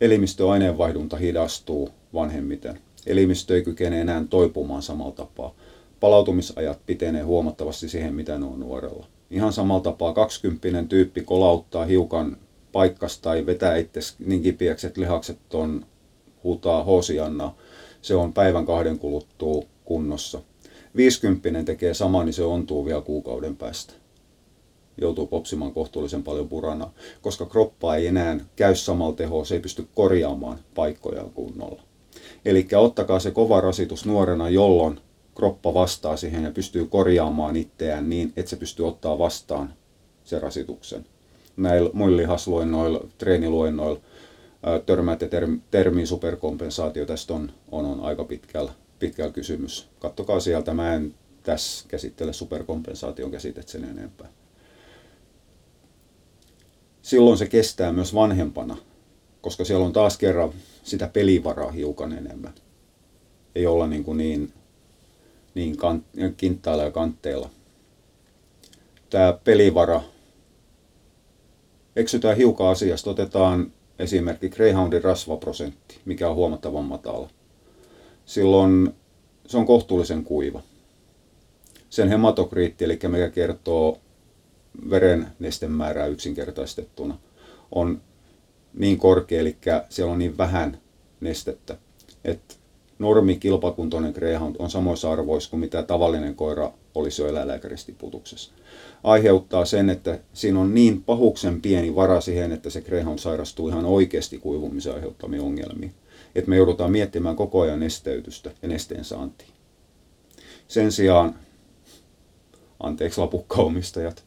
elimistöaineenvaihdunta hidastuu vanhemmiten. Elimistö ei kykene enää toipumaan samalla tapaa. Palautumisajat pitenee huomattavasti siihen, mitä ne on nuorella. Ihan samalla tapaa 20 tyyppi kolauttaa hiukan paikkasta tai vetää itse niin kipiäksi, että lihakset on huutaa hosianna. Se on päivän kahden kuluttua kunnossa. 50 tekee sama, niin se ontuu vielä kuukauden päästä. Joutuu popsimaan kohtuullisen paljon purana, koska kroppa ei enää käy samalla tehoa, se ei pysty korjaamaan paikkoja kunnolla. Eli ottakaa se kova rasitus nuorena, jolloin kroppa vastaa siihen ja pystyy korjaamaan itseään niin, että se pystyy ottaa vastaan sen rasituksen. Näillä muilla lihasluennoilla, treeniluennoilla törmäätte termi, termiin superkompensaatio. Tästä on, on, on aika pitkällä, pitkällä kysymys. Kattokaa sieltä, mä en tässä käsittele superkompensaation käsitettä sen enempää. Silloin se kestää myös vanhempana, koska siellä on taas kerran sitä pelivaraa hiukan enemmän. Ei olla niin, kuin niin niin kinttailla ja kantteilla. Tämä pelivara. Eksytään hiukan asiasta. Otetaan esimerkki Greyhoundin rasvaprosentti, mikä on huomattavan matala. silloin se on kohtuullisen kuiva. Sen hematokriitti, eli mikä kertoo veren nestemäärää yksinkertaistettuna, on niin korkea, eli siellä on niin vähän nestettä, että normi kilpakuntoinen greyhound on samoissa arvoissa kuin mitä tavallinen koira olisi jo eläinlääkäristiputuksessa. Aiheuttaa sen, että siinä on niin pahuksen pieni vara siihen, että se greyhound sairastuu ihan oikeasti kuivumisen aiheuttamia ongelmia. Että me joudutaan miettimään koko ajan nesteytystä ja nesteen saantia. Sen sijaan, anteeksi lapukkaomistajat,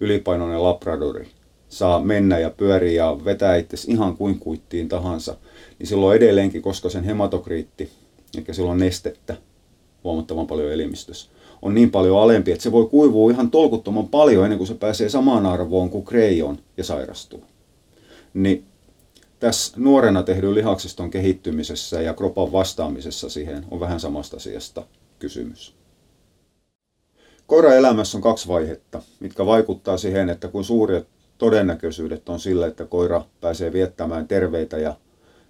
ylipainoinen labradori saa mennä ja pyöriä ja vetää itse ihan kuin kuittiin tahansa, niin silloin edelleenkin, koska sen hematokriitti, eli silloin nestettä huomattavan paljon elimistössä, on niin paljon alempi, että se voi kuivua ihan tolkuttoman paljon ennen kuin se pääsee samaan arvoon kuin kreijon ja sairastuu. Niin tässä nuorena tehdyn lihaksiston kehittymisessä ja kropan vastaamisessa siihen on vähän samasta asiasta kysymys. Koiran elämässä on kaksi vaihetta, mitkä vaikuttaa siihen, että kun suuret todennäköisyydet on sillä, että koira pääsee viettämään terveitä ja,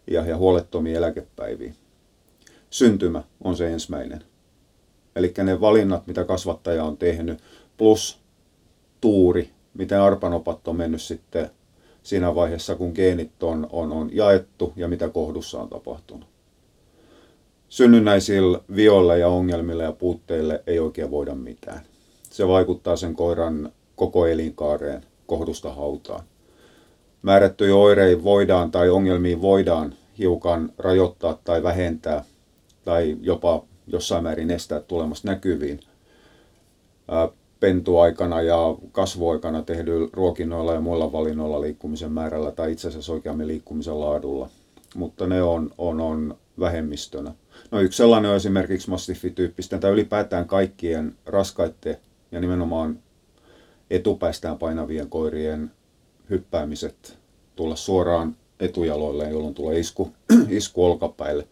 ja, ja huolettomia eläkepäiviä. Syntymä on se ensimmäinen. Eli ne valinnat, mitä kasvattaja on tehnyt, plus tuuri, miten arpanopat on mennyt sitten siinä vaiheessa, kun geenit on, on, on jaettu ja mitä kohdussa on tapahtunut. Synnynnäisillä vioilla ja ongelmilla ja puutteille ei oikein voida mitään. Se vaikuttaa sen koiran koko elinkaareen kohdusta hautaan. Määrättyjä oireita voidaan tai ongelmiin voidaan hiukan rajoittaa tai vähentää tai jopa jossain määrin estää tulemasta näkyviin pentuaikana ja kasvuaikana tehdyillä ruokinnoilla ja muilla valinnoilla liikkumisen määrällä tai itse asiassa oikeammin liikkumisen laadulla. Mutta ne on, on, on vähemmistönä. No yksi sellainen on esimerkiksi mastiffityyppisten tai ylipäätään kaikkien raskaiden ja nimenomaan etupäästään painavien koirien hyppäämiset tulla suoraan etujaloille, jolloin tulee isku, isku olkapäille,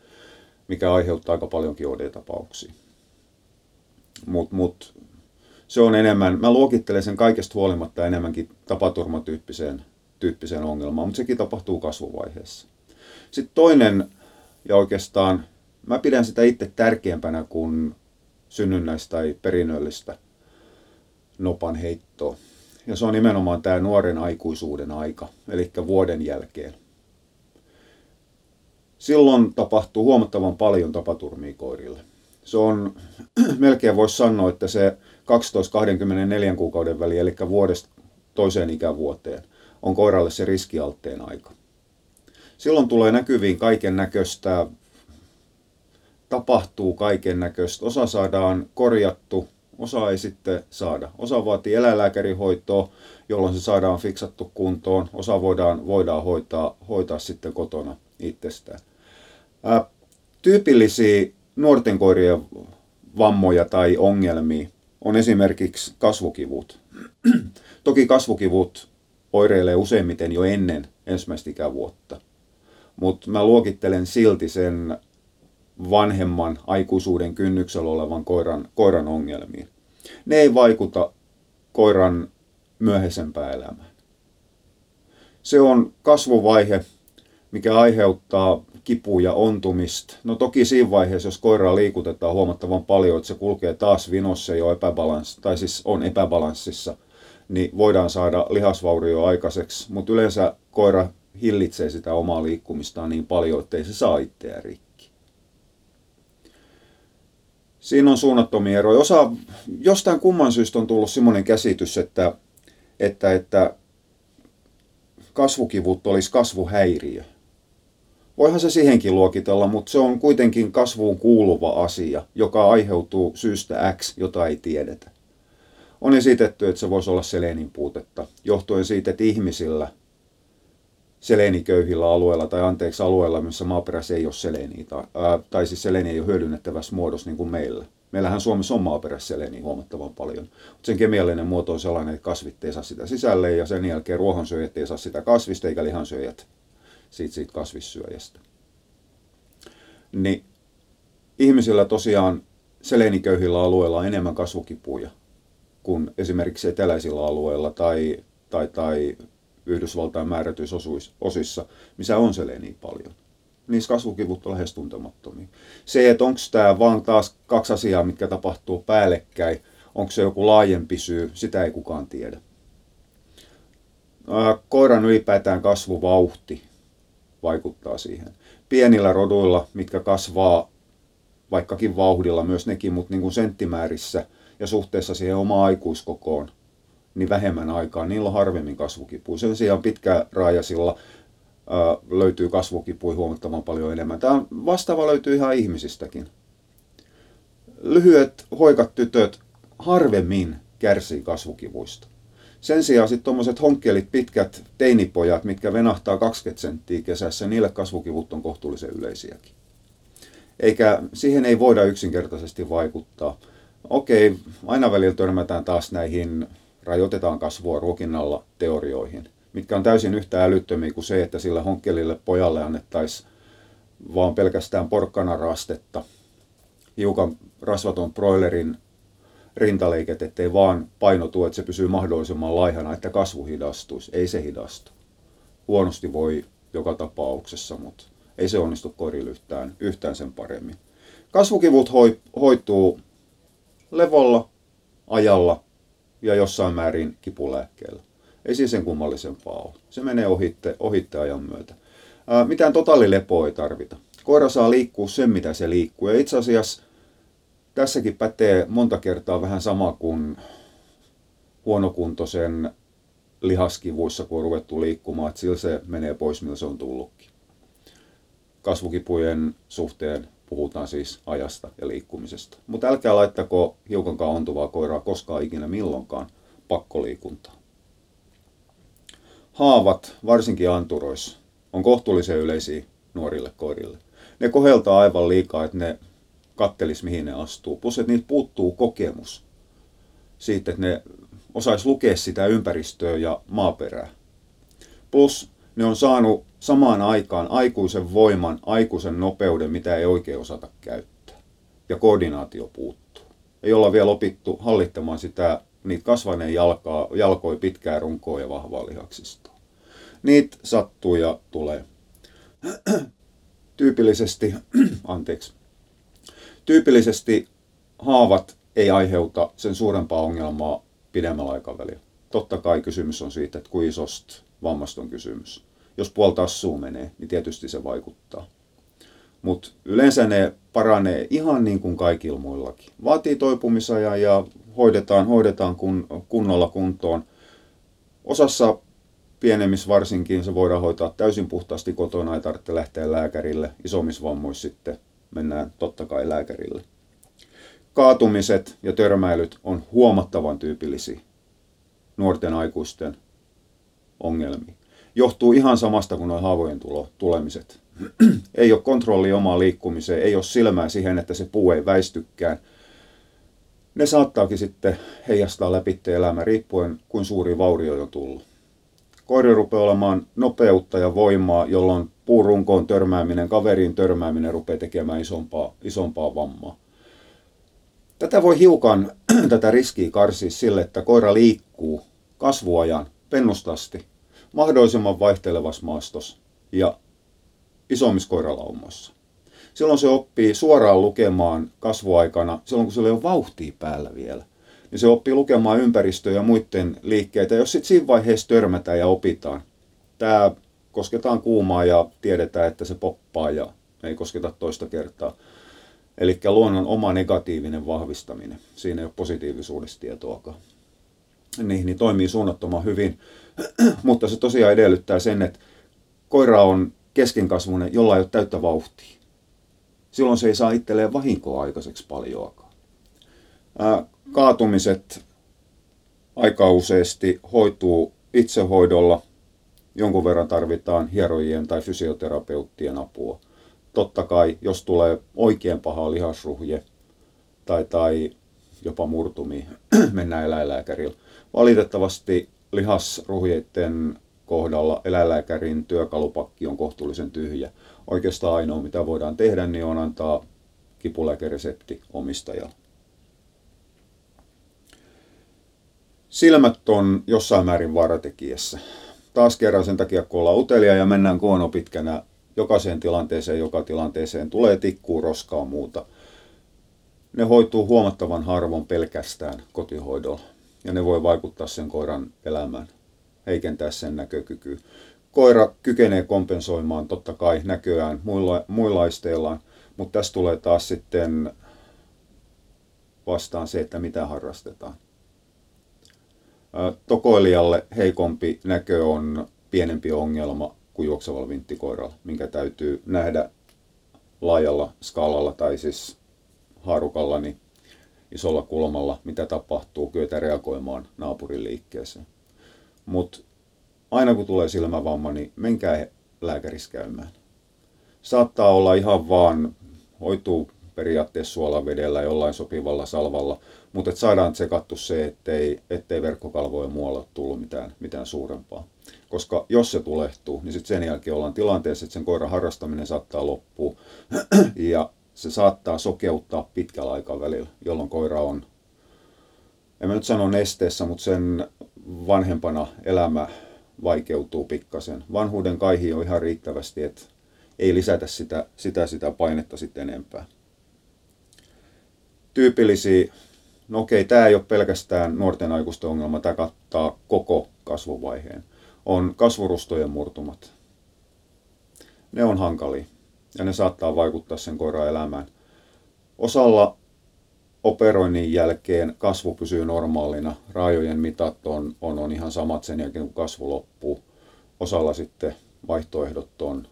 mikä aiheuttaa aika paljonkin OD-tapauksia. Mutta mut, se on enemmän, mä luokittelen sen kaikesta huolimatta enemmänkin tapaturmatyyppiseen tyyppiseen ongelmaan, mutta sekin tapahtuu kasvuvaiheessa. Sitten toinen, ja oikeastaan mä pidän sitä itse tärkeämpänä kuin synnynnäistä tai perinnöllistä nopan heittoa. Ja se on nimenomaan tämä nuoren aikuisuuden aika, eli vuoden jälkeen. Silloin tapahtuu huomattavan paljon tapaturmia koirille. Se on, melkein voisi sanoa, että se 12-24 kuukauden väli, eli vuodesta toiseen ikävuoteen, on koiralle se riskialtteen aika. Silloin tulee näkyviin kaiken näköistä, tapahtuu kaiken näköistä. Osa saadaan korjattu, osa ei sitten saada. Osa vaatii eläinlääkärihoitoa, jolloin se saadaan fiksattu kuntoon. Osa voidaan, voidaan hoitaa, hoitaa sitten kotona itsestään. Ää, tyypillisiä nuorten koirien vammoja tai ongelmia on esimerkiksi kasvukivut. Toki kasvukivut oireilee useimmiten jo ennen ensimmäistä ikävuotta, mutta mä luokittelen silti sen vanhemman aikuisuuden kynnyksellä olevan koiran, koiran ongelmiin. Ne ei vaikuta koiran myöhäisempään elämään. Se on kasvuvaihe, mikä aiheuttaa kipua ja ontumista. No toki siinä vaiheessa, jos koiraa liikutetaan huomattavan paljon, että se kulkee taas vinossa jo epäbalans, tai siis on epäbalanssissa, niin voidaan saada lihasvaurio aikaiseksi, mutta yleensä koira hillitsee sitä omaa liikkumistaan niin paljon, että ei se saa itseään rikki. Siinä on suunnattomia eroja. Osa, jostain kumman syystä on tullut semmoinen käsitys, että, että, että kasvukivut olisi kasvuhäiriö. Voihan se siihenkin luokitella, mutta se on kuitenkin kasvuun kuuluva asia, joka aiheutuu syystä X, jota ei tiedetä. On esitetty, että se voisi olla selenin puutetta, johtuen siitä, että ihmisillä – seleniköyhillä alueilla tai anteeksi alueilla, missä maaperässä ei ole seleniä, tai, ää, tai siis seleni ei ole hyödynnettävässä muodossa niin kuin meillä. Meillähän Suomessa on maaperässä seleniä huomattavan paljon, mutta sen kemiallinen muoto on sellainen, että kasvit ei saa sitä sisälle ja sen jälkeen ruohonsyöjät ei saa sitä kasvista eikä lihansyöjät siitä, siitä kasvissyöjästä. Niin ihmisillä tosiaan seleninköyhillä alueilla on enemmän kasvukipuja kuin esimerkiksi eteläisillä alueilla tai, tai, tai Yhdysvaltain määrätyissä osissa, missä on seleniä paljon. niissä kasvukivut on lähes tuntemattomia. Se, että onko tämä vaan taas kaksi asiaa, mitkä tapahtuu päällekkäin, onko se joku laajempi syy, sitä ei kukaan tiedä. Koiran ylipäätään kasvuvauhti vaikuttaa siihen. Pienillä roduilla, mitkä kasvaa vaikkakin vauhdilla myös nekin, mutta niin kuin senttimäärissä ja suhteessa siihen omaan aikuiskokoon, niin vähemmän aikaa, niillä on harvemmin kasvukipua. Sen sijaan pitkäraajasilla ää, löytyy kasvukipui huomattavan paljon enemmän. Tämä vastaava löytyy ihan ihmisistäkin. Lyhyet hoikat tytöt harvemmin kärsii kasvukivuista. Sen sijaan sitten tuommoiset honkkelit, pitkät teinipojat, mitkä venahtaa 20 senttiä kesässä, niille kasvukivut on kohtuullisen yleisiäkin. Eikä siihen ei voida yksinkertaisesti vaikuttaa. Okei, aina välillä törmätään taas näihin rajoitetaan kasvua ruokinnalla teorioihin, mitkä on täysin yhtä älyttömiä kuin se, että sillä honkkelille pojalle annettaisiin vaan pelkästään porkkanarastetta, hiukan rasvaton broilerin rintaleiket, ettei vaan painotu, että se pysyy mahdollisimman laihana, että kasvu hidastuisi. Ei se hidastu. Huonosti voi joka tapauksessa, mutta ei se onnistu korilla yhtään, sen paremmin. Kasvukivut hoi, hoituu levolla, ajalla ja jossain määrin kipulääkkeellä. Ei siis sen kummallisempaa ole. Se menee ohitte, ohitte ajan myötä. Ää, mitään totaalilepoa ei tarvita. Koira saa liikkua sen, mitä se liikkuu. Ja itse asiassa tässäkin pätee monta kertaa vähän sama kuin huonokuntoisen lihaskivuissa, kun on ruvettu liikkumaan, että sillä se menee pois, millä se on tullutkin. Kasvukipujen suhteen puhutaan siis ajasta ja liikkumisesta. Mutta älkää laittako hiukankaan ontuvaa koiraa koskaan ikinä milloinkaan pakkoliikuntaa. Haavat, varsinkin anturoissa, on kohtuullisen yleisiä nuorille koirille. Ne koheltaa aivan liikaa, että ne kattelis mihin ne astuu. Plus, että niiltä puuttuu kokemus siitä, että ne osais lukea sitä ympäristöä ja maaperää. Plus ne on saanut samaan aikaan aikuisen voiman, aikuisen nopeuden, mitä ei oikein osata käyttää. Ja koordinaatio puuttuu. Ei olla vielä opittu hallittamaan sitä, niitä kasvaneen jalkaa, jalkoi pitkää runkoa ja vahvaa lihaksistoa. Niitä sattuu ja tulee. Tyypillisesti, anteeksi, tyypillisesti haavat ei aiheuta sen suurempaa ongelmaa pidemmällä aikavälillä. Totta kai kysymys on siitä, että kuin isosta vammasta on kysymys jos puolta assuu menee, niin tietysti se vaikuttaa. Mutta yleensä ne paranee ihan niin kuin kaikilla muillakin. Vaatii toipumisajan ja hoidetaan, hoidetaan kun, kunnolla kuntoon. Osassa pienemmissä varsinkin se voidaan hoitaa täysin puhtaasti kotona, ei tarvitse lähteä lääkärille. Isommissa vammoissa sitten mennään totta kai lääkärille. Kaatumiset ja törmäilyt on huomattavan tyypillisiä nuorten aikuisten ongelmia johtuu ihan samasta kuin nuo haavojen tulo, tulemiset. ei ole kontrolli omaan liikkumiseen, ei ole silmää siihen, että se puu ei väistykään. Ne saattaakin sitten heijastaa läpi elämä riippuen, kuin suuri vaurio on tullut. Koiri rupeaa olemaan nopeutta ja voimaa, jolloin puurunkoon törmääminen, kaveriin törmääminen rupeaa tekemään isompaa, isompaa vammaa. Tätä voi hiukan, tätä riskiä karsia sille, että koira liikkuu kasvuajan pennustasti – mahdollisimman vaihtelevassa maastossa ja isommissa koiralaumoissa. Silloin se oppii suoraan lukemaan kasvuaikana, silloin kun sillä ei ole vauhtia päällä vielä, niin se oppii lukemaan ympäristöä ja muiden liikkeitä. Jos sitten siinä vaiheessa törmätään ja opitaan, tämä kosketaan kuumaa ja tiedetään, että se poppaa ja ei kosketa toista kertaa. Eli luonnon oma negatiivinen vahvistaminen. Siinä ei ole positiivisuudesta tietoakaan. Niin, niin toimii suunnattoman hyvin. mutta se tosiaan edellyttää sen, että koira on keskenkasvunen, jolla ei ole täyttä vauhtia. Silloin se ei saa itselleen vahinkoa aikaiseksi paljoakaan. Ää, kaatumiset aika useasti hoituu itsehoidolla. Jonkun verran tarvitaan hierojien tai fysioterapeuttien apua. Totta kai, jos tulee oikein paha lihasruhje tai, tai jopa murtumi, mennään eläinlääkärillä. Valitettavasti lihasruhjeiden kohdalla eläinlääkärin työkalupakki on kohtuullisen tyhjä. Oikeastaan ainoa mitä voidaan tehdä, niin on antaa kipulääkeresepti omistajalle. Silmät on jossain määrin vaaratekijässä. Taas kerran sen takia, kun ollaan utelia ja mennään kuono pitkänä jokaiseen tilanteeseen, joka tilanteeseen tulee tikkuu, roskaa muuta. Ne hoituu huomattavan harvoin pelkästään kotihoidolla ja ne voi vaikuttaa sen koiran elämään, heikentää sen näkökykyä. Koira kykenee kompensoimaan totta kai näköään muilla, muilla aisteillaan, mutta tässä tulee taas sitten vastaan se, että mitä harrastetaan. Tokoilijalle heikompi näkö on pienempi ongelma kuin juoksevalla vinttikoiralla, minkä täytyy nähdä laajalla skaalalla tai siis haarukalla niin isolla kulmalla, mitä tapahtuu, kyetä reagoimaan naapurin liikkeeseen. Mutta aina kun tulee silmävamma, niin menkää lääkärissä käymään. Saattaa olla ihan vaan, hoituu periaatteessa suolavedellä jollain sopivalla salvalla, mutta et saadaan tsekattu se, ettei, ettei verkkokalvojen muualla tullut mitään, mitään suurempaa. Koska jos se tulehtuu, niin sitten sen jälkeen ollaan tilanteessa, että sen koiran harrastaminen saattaa loppua ja se saattaa sokeuttaa pitkällä aikavälillä, jolloin koira on, en mä nyt sano nesteessä, mutta sen vanhempana elämä vaikeutuu pikkasen. Vanhuuden kaihi on ihan riittävästi, että ei lisätä sitä, sitä, sitä painetta sitten enempää. Tyypillisiä, no okei, tämä ei ole pelkästään nuorten aikuisten ongelma, tämä kattaa koko kasvuvaiheen, on kasvurustojen murtumat. Ne on hankalia ja ne saattaa vaikuttaa sen koiran elämään. Osalla operoinnin jälkeen kasvu pysyy normaalina, raajojen mitat on, on, on ihan samat sen jälkeen kun kasvu loppuu. Osalla sitten vaihtoehdot on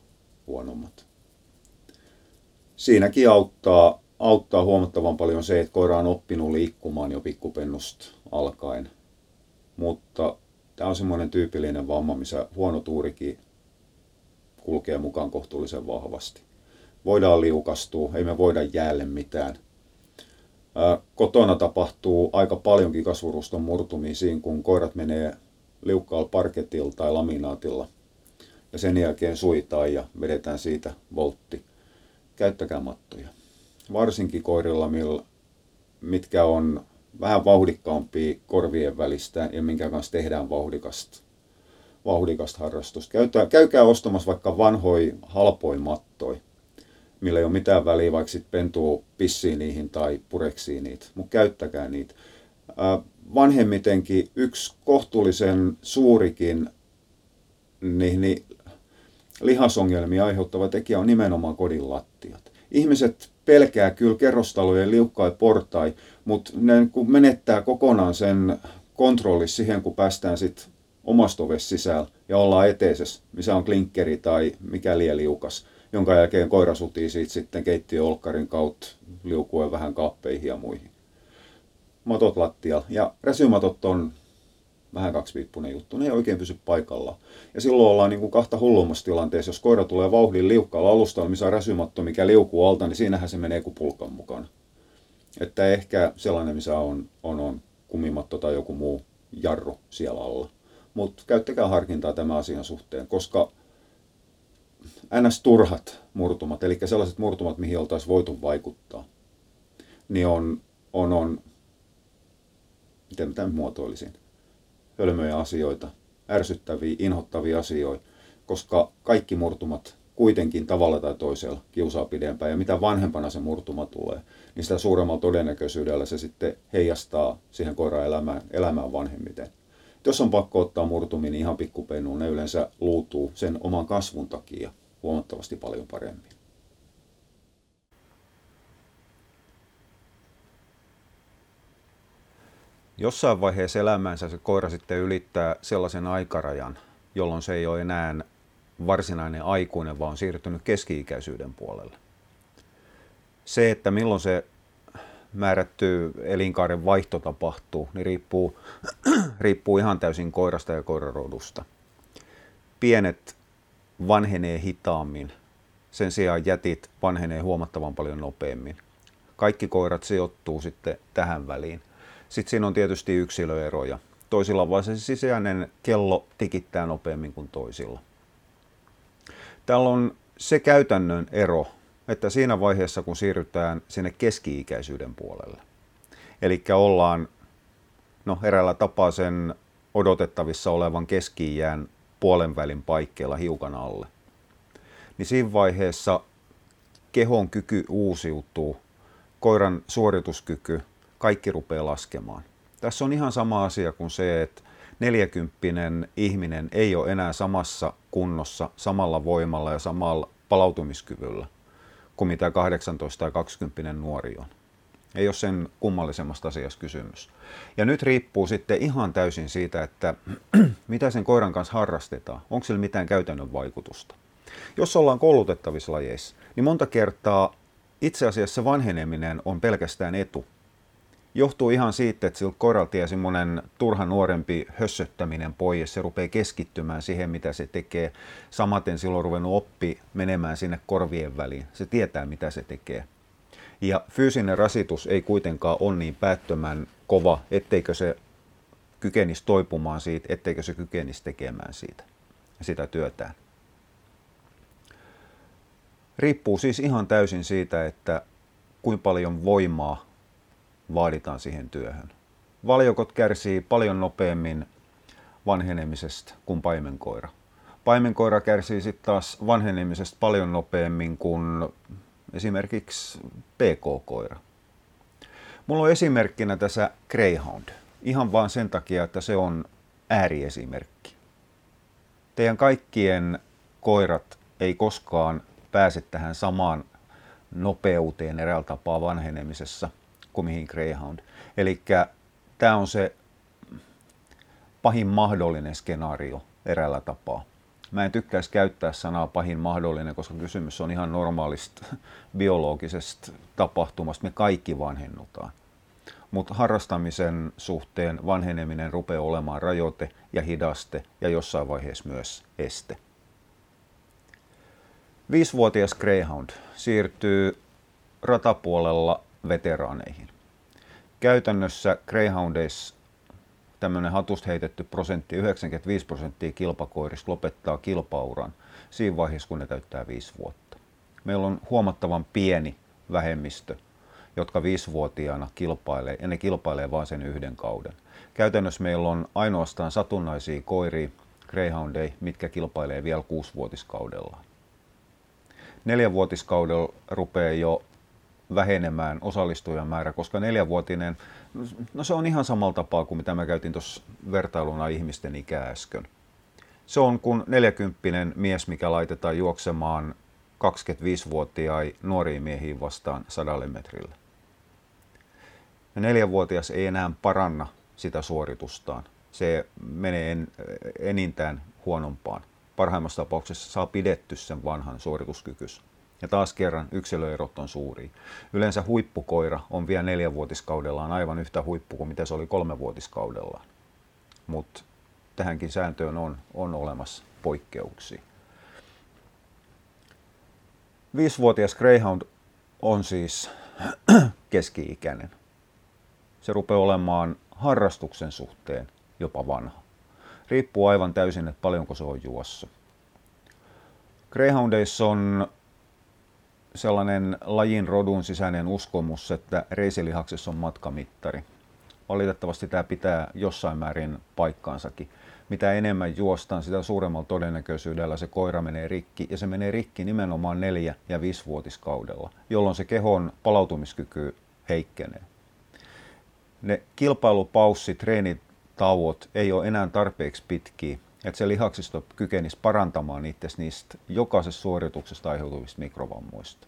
huonommat. Siinäkin auttaa, auttaa huomattavan paljon se, että koira on oppinut liikkumaan jo pikkupennusta alkaen. Mutta tämä on semmoinen tyypillinen vamma, missä huono tuurikin kulkee mukaan kohtuullisen vahvasti voidaan liukastua, ei me voida jäälle mitään. Kotona tapahtuu aika paljonkin kasvuruston murtumisia, kun koirat menee liukkaalla parketilla tai laminaatilla ja sen jälkeen suitaan ja vedetään siitä voltti. Käyttäkää mattoja. Varsinkin koirilla, mitkä on vähän vauhdikkaampia korvien välistä ja minkä kanssa tehdään vauhdikasta, vauhdikasta harrastusta. Käykää ostamassa vaikka vanhoi halpoi mattoi millä ei ole mitään väliä, vaikka sitten pentuu pissii niihin tai pureksii niitä, mutta käyttäkää niitä. Vanhemmitenkin yksi kohtuullisen suurikin niin, niin lihasongelmia aiheuttava tekijä on nimenomaan kodin lattiat. Ihmiset pelkää kyllä kerrostalojen liukkai portai, mutta ne kun menettää kokonaan sen kontrolli siihen, kun päästään sitten omasta ovesta sisällä ja ollaan eteisessä, missä on klinkkeri tai mikä liukas jonka jälkeen koira sutii siitä sitten keittiöolkkarin kautta liukuen vähän kappeihin ja muihin. Matot lattialla. Ja räsymatot on vähän kaksipiippunen juttu. Ne ei oikein pysy paikalla. Ja silloin ollaan niin kuin kahta hullummassa tilanteessa. Jos koira tulee vauhdin liukkaalla alustalla, missä on räsymatto, mikä liukuu alta, niin siinähän se menee kuin pulkan mukana. Että ehkä sellainen, missä on, on, on kumimatto tai joku muu jarru siellä alla. Mutta käyttäkää harkintaa tämän asian suhteen, koska ns. turhat murtumat, eli sellaiset murtumat, mihin oltaisiin voitu vaikuttaa, niin on, on, on miten mä muotoilisin, hölmöjä asioita, ärsyttäviä, inhottavia asioita, koska kaikki murtumat kuitenkin tavalla tai toisella kiusaa pidempään. Ja mitä vanhempana se murtuma tulee, niin sitä suuremmalla todennäköisyydellä se sitten heijastaa siihen koiran elämään, elämään vanhemmiten. Jos on pakko ottaa murtuminen niin ihan pikkupennuun, ne yleensä luutuu sen oman kasvun takia huomattavasti paljon paremmin. Jossain vaiheessa elämäänsä se koira sitten ylittää sellaisen aikarajan, jolloin se ei ole enää varsinainen aikuinen, vaan on siirtynyt keski-ikäisyyden puolelle. Se, että milloin se määrätty elinkaaren vaihto tapahtuu, niin riippuu, riippuu ihan täysin koirasta ja koirarodusta. Pienet vanhenee hitaammin. Sen sijaan jätit vanhenee huomattavan paljon nopeammin. Kaikki koirat sijoittuu sitten tähän väliin. Sitten siinä on tietysti yksilöeroja. Toisilla vaan se sisäinen kello tikittää nopeammin kuin toisilla. Täällä on se käytännön ero, että siinä vaiheessa kun siirrytään sinne keski-ikäisyyden puolelle, eli ollaan no, eräällä tapaa sen odotettavissa olevan keski puolen välin paikkeilla hiukan alle. niin siinä vaiheessa kehon kyky uusiutuu, koiran suorituskyky, kaikki rupeaa laskemaan. Tässä on ihan sama asia kuin se, että neljäkymppinen ihminen ei ole enää samassa kunnossa, samalla voimalla ja samalla palautumiskyvyllä kuin mitä 18 tai 20 nuori on. Ei ole sen kummallisemmasta asiasta kysymys. Ja nyt riippuu sitten ihan täysin siitä, että mitä sen koiran kanssa harrastetaan. Onko sillä mitään käytännön vaikutusta. Jos ollaan koulutettavissa lajeissa, niin monta kertaa itse asiassa vanheneminen on pelkästään etu. Johtuu ihan siitä, että sillä koiralta ja semmoinen turha nuorempi hössöttäminen pois, se rupeaa keskittymään siihen, mitä se tekee. Samaten silloin on ruvennut oppi menemään sinne korvien väliin. Se tietää, mitä se tekee. Ja fyysinen rasitus ei kuitenkaan ole niin päättömän kova, etteikö se kykenisi toipumaan siitä, etteikö se kykenisi tekemään siitä sitä työtään. Riippuu siis ihan täysin siitä, että kuinka paljon voimaa vaaditaan siihen työhön. Valjokot kärsii paljon nopeammin vanhenemisesta kuin paimenkoira. Paimenkoira kärsii sitten taas vanhenemisesta paljon nopeammin kuin esimerkiksi PK-koira. Mulla on esimerkkinä tässä Greyhound. Ihan vaan sen takia, että se on ääriesimerkki. Teidän kaikkien koirat ei koskaan pääse tähän samaan nopeuteen eräällä tapaa vanhenemisessa kuin mihin Greyhound. Eli tämä on se pahin mahdollinen skenaario eräällä tapaa. Mä en tykkäisi käyttää sanaa pahin mahdollinen, koska kysymys on ihan normaalista biologisesta tapahtumasta. Me kaikki vanhennutaan. Mutta harrastamisen suhteen vanheneminen rupeaa olemaan rajoite ja hidaste ja jossain vaiheessa myös este. Viisivuotias Greyhound siirtyy ratapuolella veteraaneihin. Käytännössä Greyhoundeissa tämmöinen hatusta heitetty prosentti, 95 prosenttia kilpakoirista lopettaa kilpauran siinä vaiheessa, kun ne täyttää viisi vuotta. Meillä on huomattavan pieni vähemmistö, jotka viisivuotiaana kilpailee, ja ne kilpailee vain sen yhden kauden. Käytännössä meillä on ainoastaan satunnaisia koiria, greyhoundeja, mitkä kilpailee vielä kuusivuotiskaudella. Neljävuotiskaudella rupeaa jo vähenemään osallistujan määrä, koska neljävuotinen, no se on ihan samalla tapaa kuin mitä mä käytin tuossa vertailuna ihmisten ikää äsken. Se on kuin 40 mies, mikä laitetaan juoksemaan 25-vuotiaai nuoriin miehiin vastaan sadalle metrille. Ja neljävuotias ei enää paranna sitä suoritustaan. Se menee en, enintään huonompaan. Parhaimmassa tapauksessa saa pidetty sen vanhan suorituskykys. Ja taas kerran yksilöerot on suuri. Yleensä huippukoira on vielä neljänvuotiskaudellaan aivan yhtä huippu kuin mitä se oli kolmevuotiskaudellaan. Mutta tähänkin sääntöön on, on olemassa poikkeuksia. Viisivuotias Greyhound on siis keski-ikäinen. Se rupeaa olemaan harrastuksen suhteen jopa vanha. Riippuu aivan täysin, että paljonko se on juossa. Greyhoundeissa on sellainen lajin rodun sisäinen uskomus, että reisilihaksessa on matkamittari. Valitettavasti tämä pitää jossain määrin paikkaansakin. Mitä enemmän juostaan, sitä suuremmalla todennäköisyydellä se koira menee rikki. Ja se menee rikki nimenomaan neljä- ja viisivuotiskaudella, jolloin se kehon palautumiskyky heikkenee. Ne kilpailupaussi, treenitauot ei ole enää tarpeeksi pitkiä, että se lihaksisto kykenisi parantamaan itse niistä jokaisesta suorituksesta aiheutuvista mikrovammoista.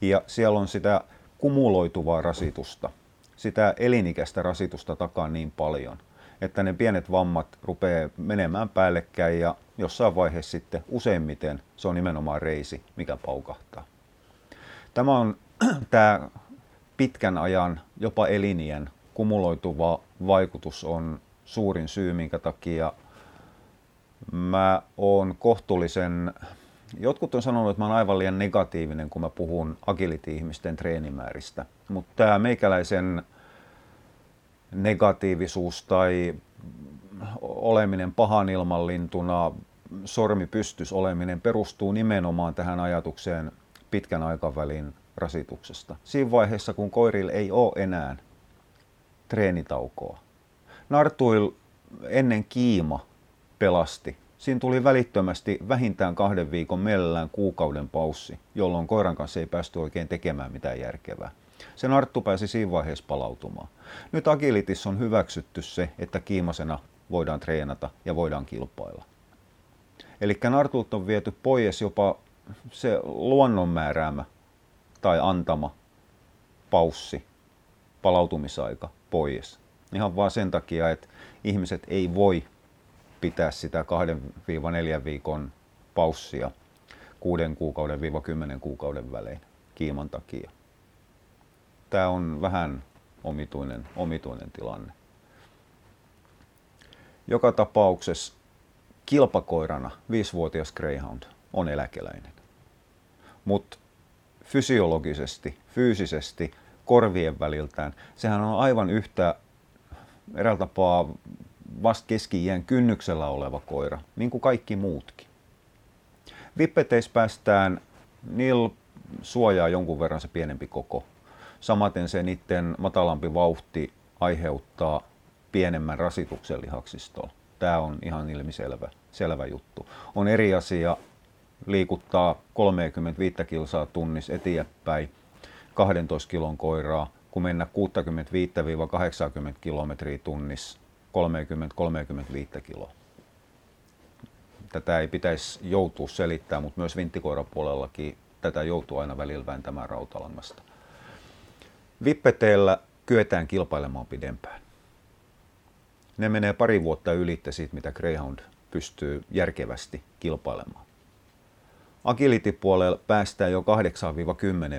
Ja siellä on sitä kumuloituvaa rasitusta, sitä elinikäistä rasitusta takaa niin paljon, että ne pienet vammat rupeaa menemään päällekkäin ja jossain vaiheessa sitten useimmiten se on nimenomaan reisi, mikä paukahtaa. Tämä on tämä pitkän ajan, jopa elinien kumuloituva vaikutus on suurin syy, minkä takia mä oon kohtuullisen, jotkut on sanonut, että mä oon aivan liian negatiivinen, kun mä puhun agility-ihmisten treenimääristä. Mutta tämä meikäläisen negatiivisuus tai oleminen pahan ilmanlintuna, sormipystys oleminen perustuu nimenomaan tähän ajatukseen pitkän aikavälin rasituksesta. Siinä vaiheessa, kun koirille ei ole enää treenitaukoa. Nartuil ennen kiima pelasti Siinä tuli välittömästi vähintään kahden viikon mielellään kuukauden paussi, jolloin koiran kanssa ei päästy oikein tekemään mitään järkevää. Sen arttu pääsi siinä vaiheessa palautumaan. Nyt agilitis on hyväksytty se, että kiimasena voidaan treenata ja voidaan kilpailla. Eli nartult on viety pois jopa se luonnon määräämä tai antama paussi, palautumisaika pois. Ihan vaan sen takia, että ihmiset ei voi pitää sitä 2-4 viikon paussia 6 kuukauden 10 kuukauden välein kiiman takia. Tämä on vähän omituinen, omituinen tilanne. Joka tapauksessa kilpakoirana viisivuotias Greyhound on eläkeläinen. Mutta fysiologisesti, fyysisesti, korvien väliltään, sehän on aivan yhtä eräällä tapaa vasta keski kynnyksellä oleva koira, niin kuin kaikki muutkin. Vippeteissä päästään, niillä suojaa jonkun verran se pienempi koko. Samaten se niiden matalampi vauhti aiheuttaa pienemmän rasituksen lihaksistoon. Tämä on ihan ilmiselvä selvä juttu. On eri asia liikuttaa 35 kilsaa tunnissa eteenpäin 12 kilon koiraa, kun mennä 65-80 kilometriä tunnissa 30-35 kiloa. Tätä ei pitäisi joutua selittämään, mutta myös vinttikoirapuolellakin tätä joutuu aina välillä vääntämään rautalangasta. Vippeteillä kyetään kilpailemaan pidempään. Ne menee pari vuotta ylittä siitä, mitä Greyhound pystyy järkevästi kilpailemaan. Agility-puolella päästään jo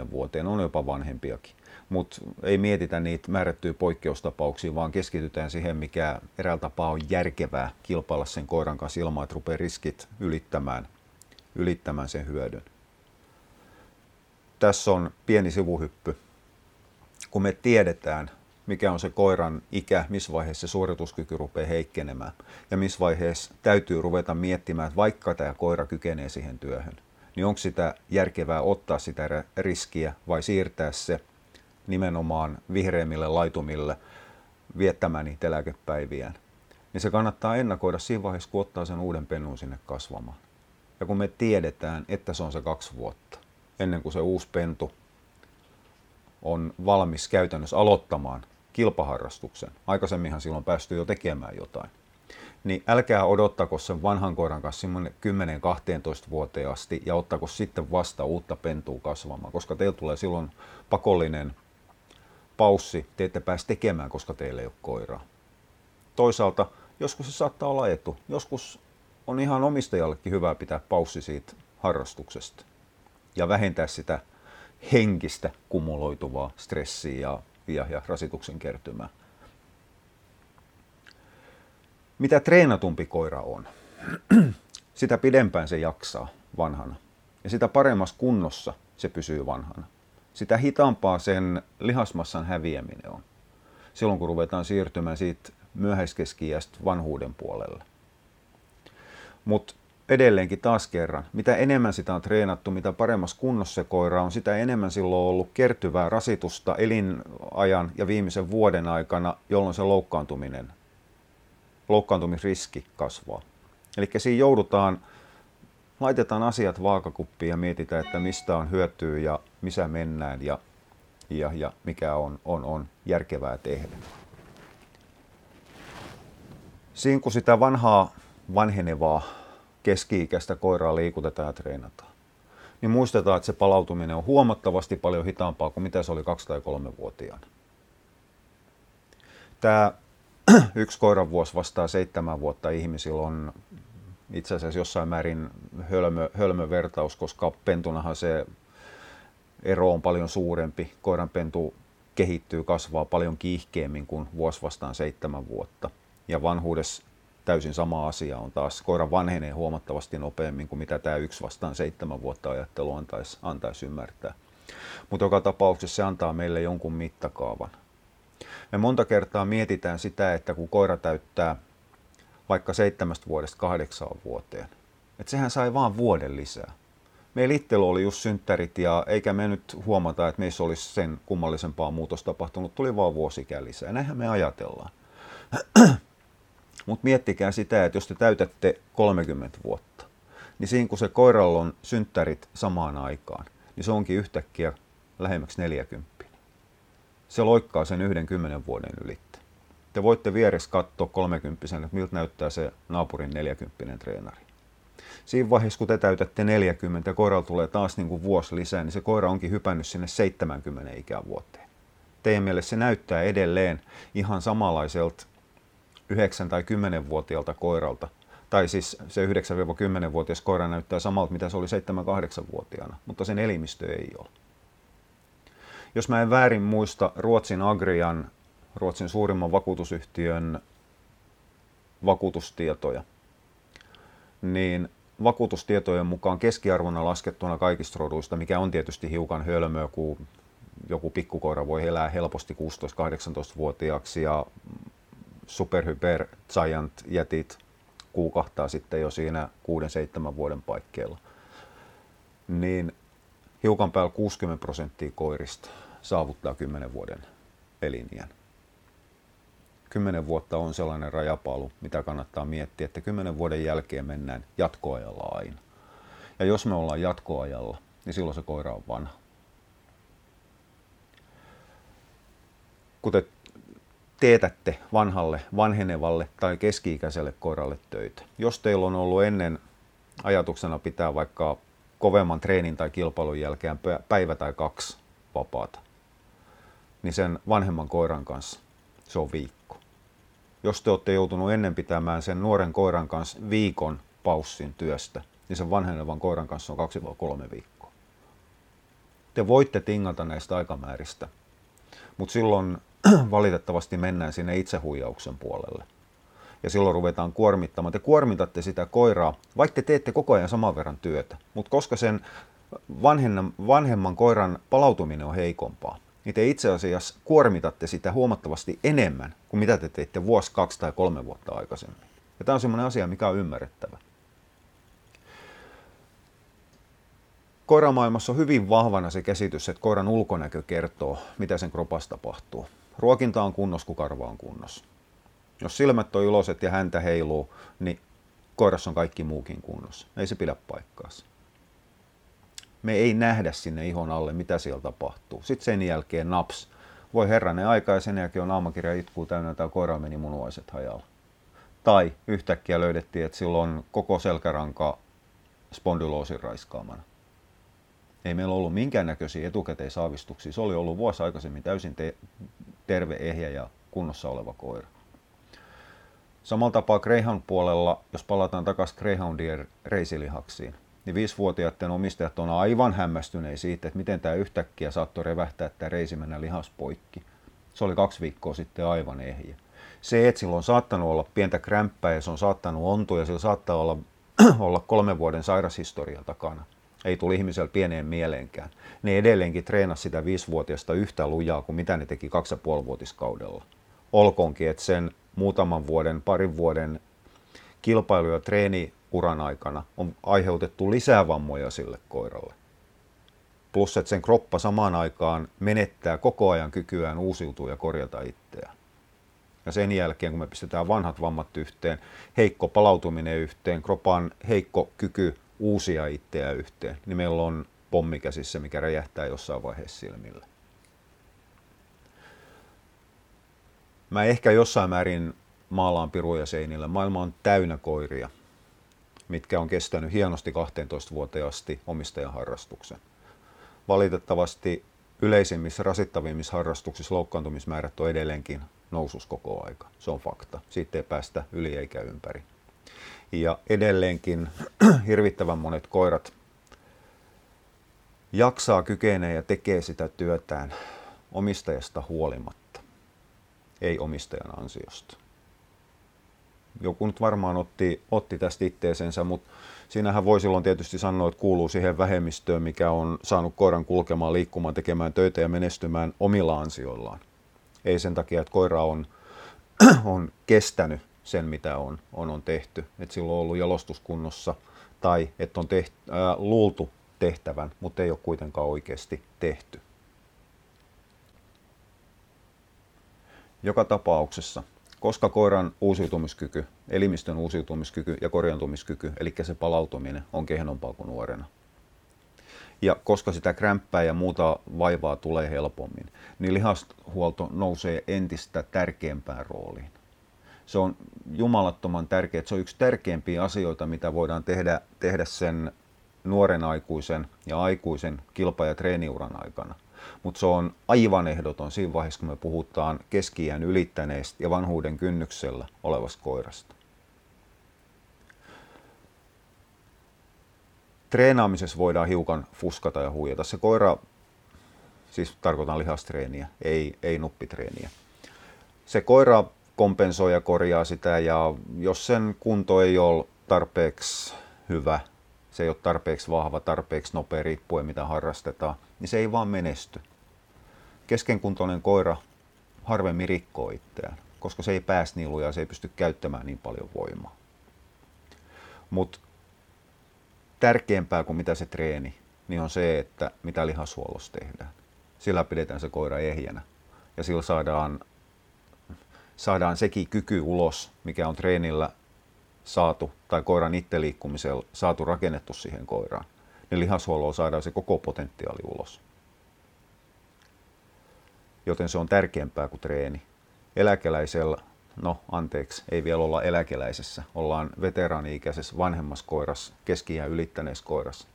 8-10 vuoteen, on jopa vanhempiakin mutta ei mietitä niitä määrättyjä poikkeustapauksia, vaan keskitytään siihen, mikä eräällä tapaa on järkevää kilpailla sen koiran kanssa ilman, että rupeaa riskit ylittämään, ylittämään sen hyödyn. Tässä on pieni sivuhyppy. Kun me tiedetään, mikä on se koiran ikä, missä vaiheessa se suorituskyky rupeaa heikkenemään ja missä vaiheessa täytyy ruveta miettimään, että vaikka tämä koira kykenee siihen työhön, niin onko sitä järkevää ottaa sitä riskiä vai siirtää se nimenomaan vihreimmille laitumille viettämään niitä eläkepäiviään, niin se kannattaa ennakoida siinä vaiheessa, kun ottaa sen uuden pennun sinne kasvamaan. Ja kun me tiedetään, että se on se kaksi vuotta, ennen kuin se uusi pentu on valmis käytännössä aloittamaan kilpaharrastuksen, aikaisemminhan silloin päästy jo tekemään jotain, niin älkää odottako sen vanhan koiran kanssa 10-12 vuoteen asti ja ottako sitten vasta uutta pentua kasvamaan, koska teillä tulee silloin pakollinen paussi te ette pääse tekemään, koska teillä ei ole koiraa. Toisaalta joskus se saattaa olla etu. Joskus on ihan omistajallekin hyvä pitää paussi siitä harrastuksesta ja vähentää sitä henkistä kumuloituvaa stressiä ja, ja, ja rasituksen kertymää. Mitä treenatumpi koira on, sitä pidempään se jaksaa vanhana ja sitä paremmassa kunnossa se pysyy vanhana sitä hitaampaa sen lihasmassan häviäminen on. Silloin kun ruvetaan siirtymään siitä myöhäiskeski vanhuuden puolelle. Mutta edelleenkin taas kerran, mitä enemmän sitä on treenattu, mitä paremmassa kunnossa se koira on, sitä enemmän silloin on ollut kertyvää rasitusta elinajan ja viimeisen vuoden aikana, jolloin se loukkaantuminen, loukkaantumisriski kasvaa. Eli siinä joudutaan laitetaan asiat vaakakuppiin ja mietitään, että mistä on hyötyä ja missä mennään ja, ja, ja mikä on, on, on järkevää tehdä. Siinä kun sitä vanhaa vanhenevaa keski-ikäistä koiraa liikutetaan ja treenataan, niin muistetaan, että se palautuminen on huomattavasti paljon hitaampaa kuin mitä se oli kaksi tai kolme vuotiaana. Tämä yksi koiran vuosi vastaa seitsemän vuotta ihmisillä on itse asiassa jossain määrin hölmö, hölmö vertaus, koska pentunahan se ero on paljon suurempi. Koiran pentu kehittyy, kasvaa paljon kiihkeämmin kuin vuosi vastaan seitsemän vuotta. Ja vanhuudessa täysin sama asia on taas. Koira vanhenee huomattavasti nopeammin kuin mitä tämä yksi vastaan seitsemän vuotta ajattelu antaisi, antaisi ymmärtää. Mutta joka tapauksessa se antaa meille jonkun mittakaavan. Me monta kertaa mietitään sitä, että kun koira täyttää vaikka seitsemästä vuodesta kahdeksaan vuoteen. Että sehän sai vaan vuoden lisää. Meillä itsellä oli just synttärit ja eikä me nyt huomata, että meissä olisi sen kummallisempaa muutos tapahtunut. Tuli vaan vuosikään lisää. Näinhän me ajatellaan. Mutta miettikää sitä, että jos te täytätte 30 vuotta, niin siinä kun se koiralla on synttärit samaan aikaan, niin se onkin yhtäkkiä lähemmäksi 40. Se loikkaa sen yhden kymmenen vuoden ylitte. Te voitte vieressä katsoa 30 että miltä näyttää se naapurin 40 treenari. Siinä vaiheessa, kun te täytätte 40 ja koiralla tulee taas niin kuin vuosi lisää, niin se koira onkin hypännyt sinne 70 ikävuoteen. Teidän mielestä se näyttää edelleen ihan samanlaiselta 9- tai 10-vuotiaalta koiralta. Tai siis se 9-10-vuotias koira näyttää samalta, mitä se oli 7-8-vuotiaana, mutta sen elimistö ei ole. Jos mä en väärin muista Ruotsin Agrian, Ruotsin suurimman vakuutusyhtiön vakuutustietoja, niin vakuutustietojen mukaan keskiarvona laskettuna kaikista roduista, mikä on tietysti hiukan hölmöä, kun joku pikkukoira voi elää helposti 16-18-vuotiaaksi ja superhyper giant jätit kuukahtaa sitten jo siinä 6-7 vuoden paikkeilla. Niin hiukan päällä 60 prosenttia koirista saavuttaa 10 vuoden eliniän. 10 vuotta on sellainen rajapaalu, mitä kannattaa miettiä, että 10 vuoden jälkeen mennään jatkoajalla aina. Ja jos me ollaan jatkoajalla, niin silloin se koira on vanha. Kun te teetätte vanhalle, vanhenevalle tai keski-ikäiselle koiralle töitä. Jos teillä on ollut ennen ajatuksena pitää vaikka kovemman treenin tai kilpailun jälkeen päivä tai kaksi vapaata, niin sen vanhemman koiran kanssa se on viikko. Jos te olette joutunut ennen pitämään sen nuoren koiran kanssa viikon paussin työstä, niin sen vanhenevan koiran kanssa on kaksi vai kolme viikkoa. Te voitte tingata näistä aikamääristä, mutta silloin valitettavasti mennään sinne itsehuijauksen puolelle. Ja silloin ruvetaan kuormittamaan. Te kuormitatte sitä koiraa, vaikka te teette koko ajan saman verran työtä. Mutta koska sen vanhemman, vanhemman koiran palautuminen on heikompaa, niin te itse asiassa kuormitatte sitä huomattavasti enemmän kuin mitä te teitte vuosi, kaksi tai kolme vuotta aikaisemmin. Ja tämä on sellainen asia, mikä on ymmärrettävä. Koiramaailmassa on hyvin vahvana se käsitys, että koiran ulkonäkö kertoo, mitä sen kropassa tapahtuu. Ruokinta on kunnossa, kun karva on kunnossa. Jos silmät on iloiset ja häntä heiluu, niin koirassa on kaikki muukin kunnossa. Ei se pidä paikkaansa. Me ei nähdä sinne ihon alle, mitä siellä tapahtuu. Sitten sen jälkeen naps. Voi herranen aika ja sen jälkeen on aamakirja itkuu täynnä tai koira meni munuaiset hajalla. Tai yhtäkkiä löydettiin, että silloin koko selkäranka spondyloosin raiskaamana. Ei meillä ollut minkäännäköisiä etukäteisaavistuksia. Se oli ollut vuosi aikaisemmin täysin te- terve, ehjä ja kunnossa oleva koira. Samalla tapaa Greyhound puolella, jos palataan takaisin Greyhoundien reisilihaksiin, niin viisivuotiaiden omistajat on aivan hämmästyneitä siitä, että miten tämä yhtäkkiä saattoi revähtää tämä reisi mennä lihaspoikki. Se oli kaksi viikkoa sitten aivan ehjä. Se, että sillä on saattanut olla pientä krämppää ja se on saattanut ontua ja sillä saattaa olla, olla kolmen vuoden sairashistoria takana, ei tuli ihmisellä pieneen mieleenkään. Ne edelleenkin treenasi sitä viisivuotiaista yhtä lujaa kuin mitä ne teki kaksi ja vuotiskaudella. Olkoonkin, että sen muutaman vuoden, parin vuoden kilpailu- ja treeniuran aikana on aiheutettu lisää vammoja sille koiralle. Plus, että sen kroppa samaan aikaan menettää koko ajan kykyään uusiutua ja korjata itseään. Ja sen jälkeen, kun me pistetään vanhat vammat yhteen, heikko palautuminen yhteen, kropan heikko kyky uusia itseä yhteen, niin meillä on pommi käsissä, mikä räjähtää jossain vaiheessa silmillä. Mä ehkä jossain määrin maalaan piruja seinillä. Maailma on täynnä koiria, mitkä on kestänyt hienosti 12 vuoteen asti omistajan harrastuksen. Valitettavasti yleisimmissä rasittavimmissa harrastuksissa loukkaantumismäärät on edelleenkin nousus koko aika. Se on fakta. Siitä ei päästä yli eikä ympäri. Ja edelleenkin hirvittävän monet koirat jaksaa, kykenee ja tekee sitä työtään omistajasta huolimatta, ei omistajan ansiosta. Joku nyt varmaan otti, otti tästä itteesensä, mutta siinähän voi silloin tietysti sanoa, että kuuluu siihen vähemmistöön, mikä on saanut koiran kulkemaan, liikkumaan, tekemään töitä ja menestymään omilla ansioillaan. Ei sen takia, että koira on, on kestänyt sen, mitä on, on, on tehty. Että silloin on ollut jalostuskunnossa tai että on tehty, ää, luultu tehtävän, mutta ei ole kuitenkaan oikeasti tehty. Joka tapauksessa koska koiran uusiutumiskyky, elimistön uusiutumiskyky ja korjantumiskyky, eli se palautuminen on kehnompaa kuin nuorena. Ja koska sitä krämppää ja muuta vaivaa tulee helpommin, niin lihashuolto nousee entistä tärkeämpään rooliin. Se on jumalattoman tärkeä. Se on yksi tärkeimpiä asioita, mitä voidaan tehdä, tehdä sen nuoren aikuisen ja aikuisen kilpa- ja treeniuran aikana. Mutta se on aivan ehdoton siinä vaiheessa, kun me puhutaan keski ylittäneistä ja vanhuuden kynnyksellä olevasta koirasta. Treenaamisessa voidaan hiukan fuskata ja huijata. Se koira, siis tarkoitan lihastreeniä, ei, ei nuppitreeniä. Se koira kompensoi ja korjaa sitä ja jos sen kunto ei ole tarpeeksi hyvä, se ei ole tarpeeksi vahva, tarpeeksi nopea, riippuen mitä harrastetaan, niin se ei vaan menesty. Keskenkuntoinen koira harvemmin rikkoo itseään, koska se ei pääs niin lujaa, se ei pysty käyttämään niin paljon voimaa. Mutta tärkeämpää kuin mitä se treeni, niin on se, että mitä lihasuolossa tehdään. Sillä pidetään se koira ehjänä ja sillä saadaan, saadaan sekin kyky ulos, mikä on treenillä saatu tai koiran itse liikkumisella saatu rakennettu siihen koiraan. Niin lihashuollolla saadaan se koko potentiaali ulos. Joten se on tärkeämpää kuin treeni. Eläkeläisellä, no anteeksi, ei vielä olla eläkeläisessä, ollaan veteraani-ikäisessä vanhemmassa koirassa, keski ylittäneessä koirassa,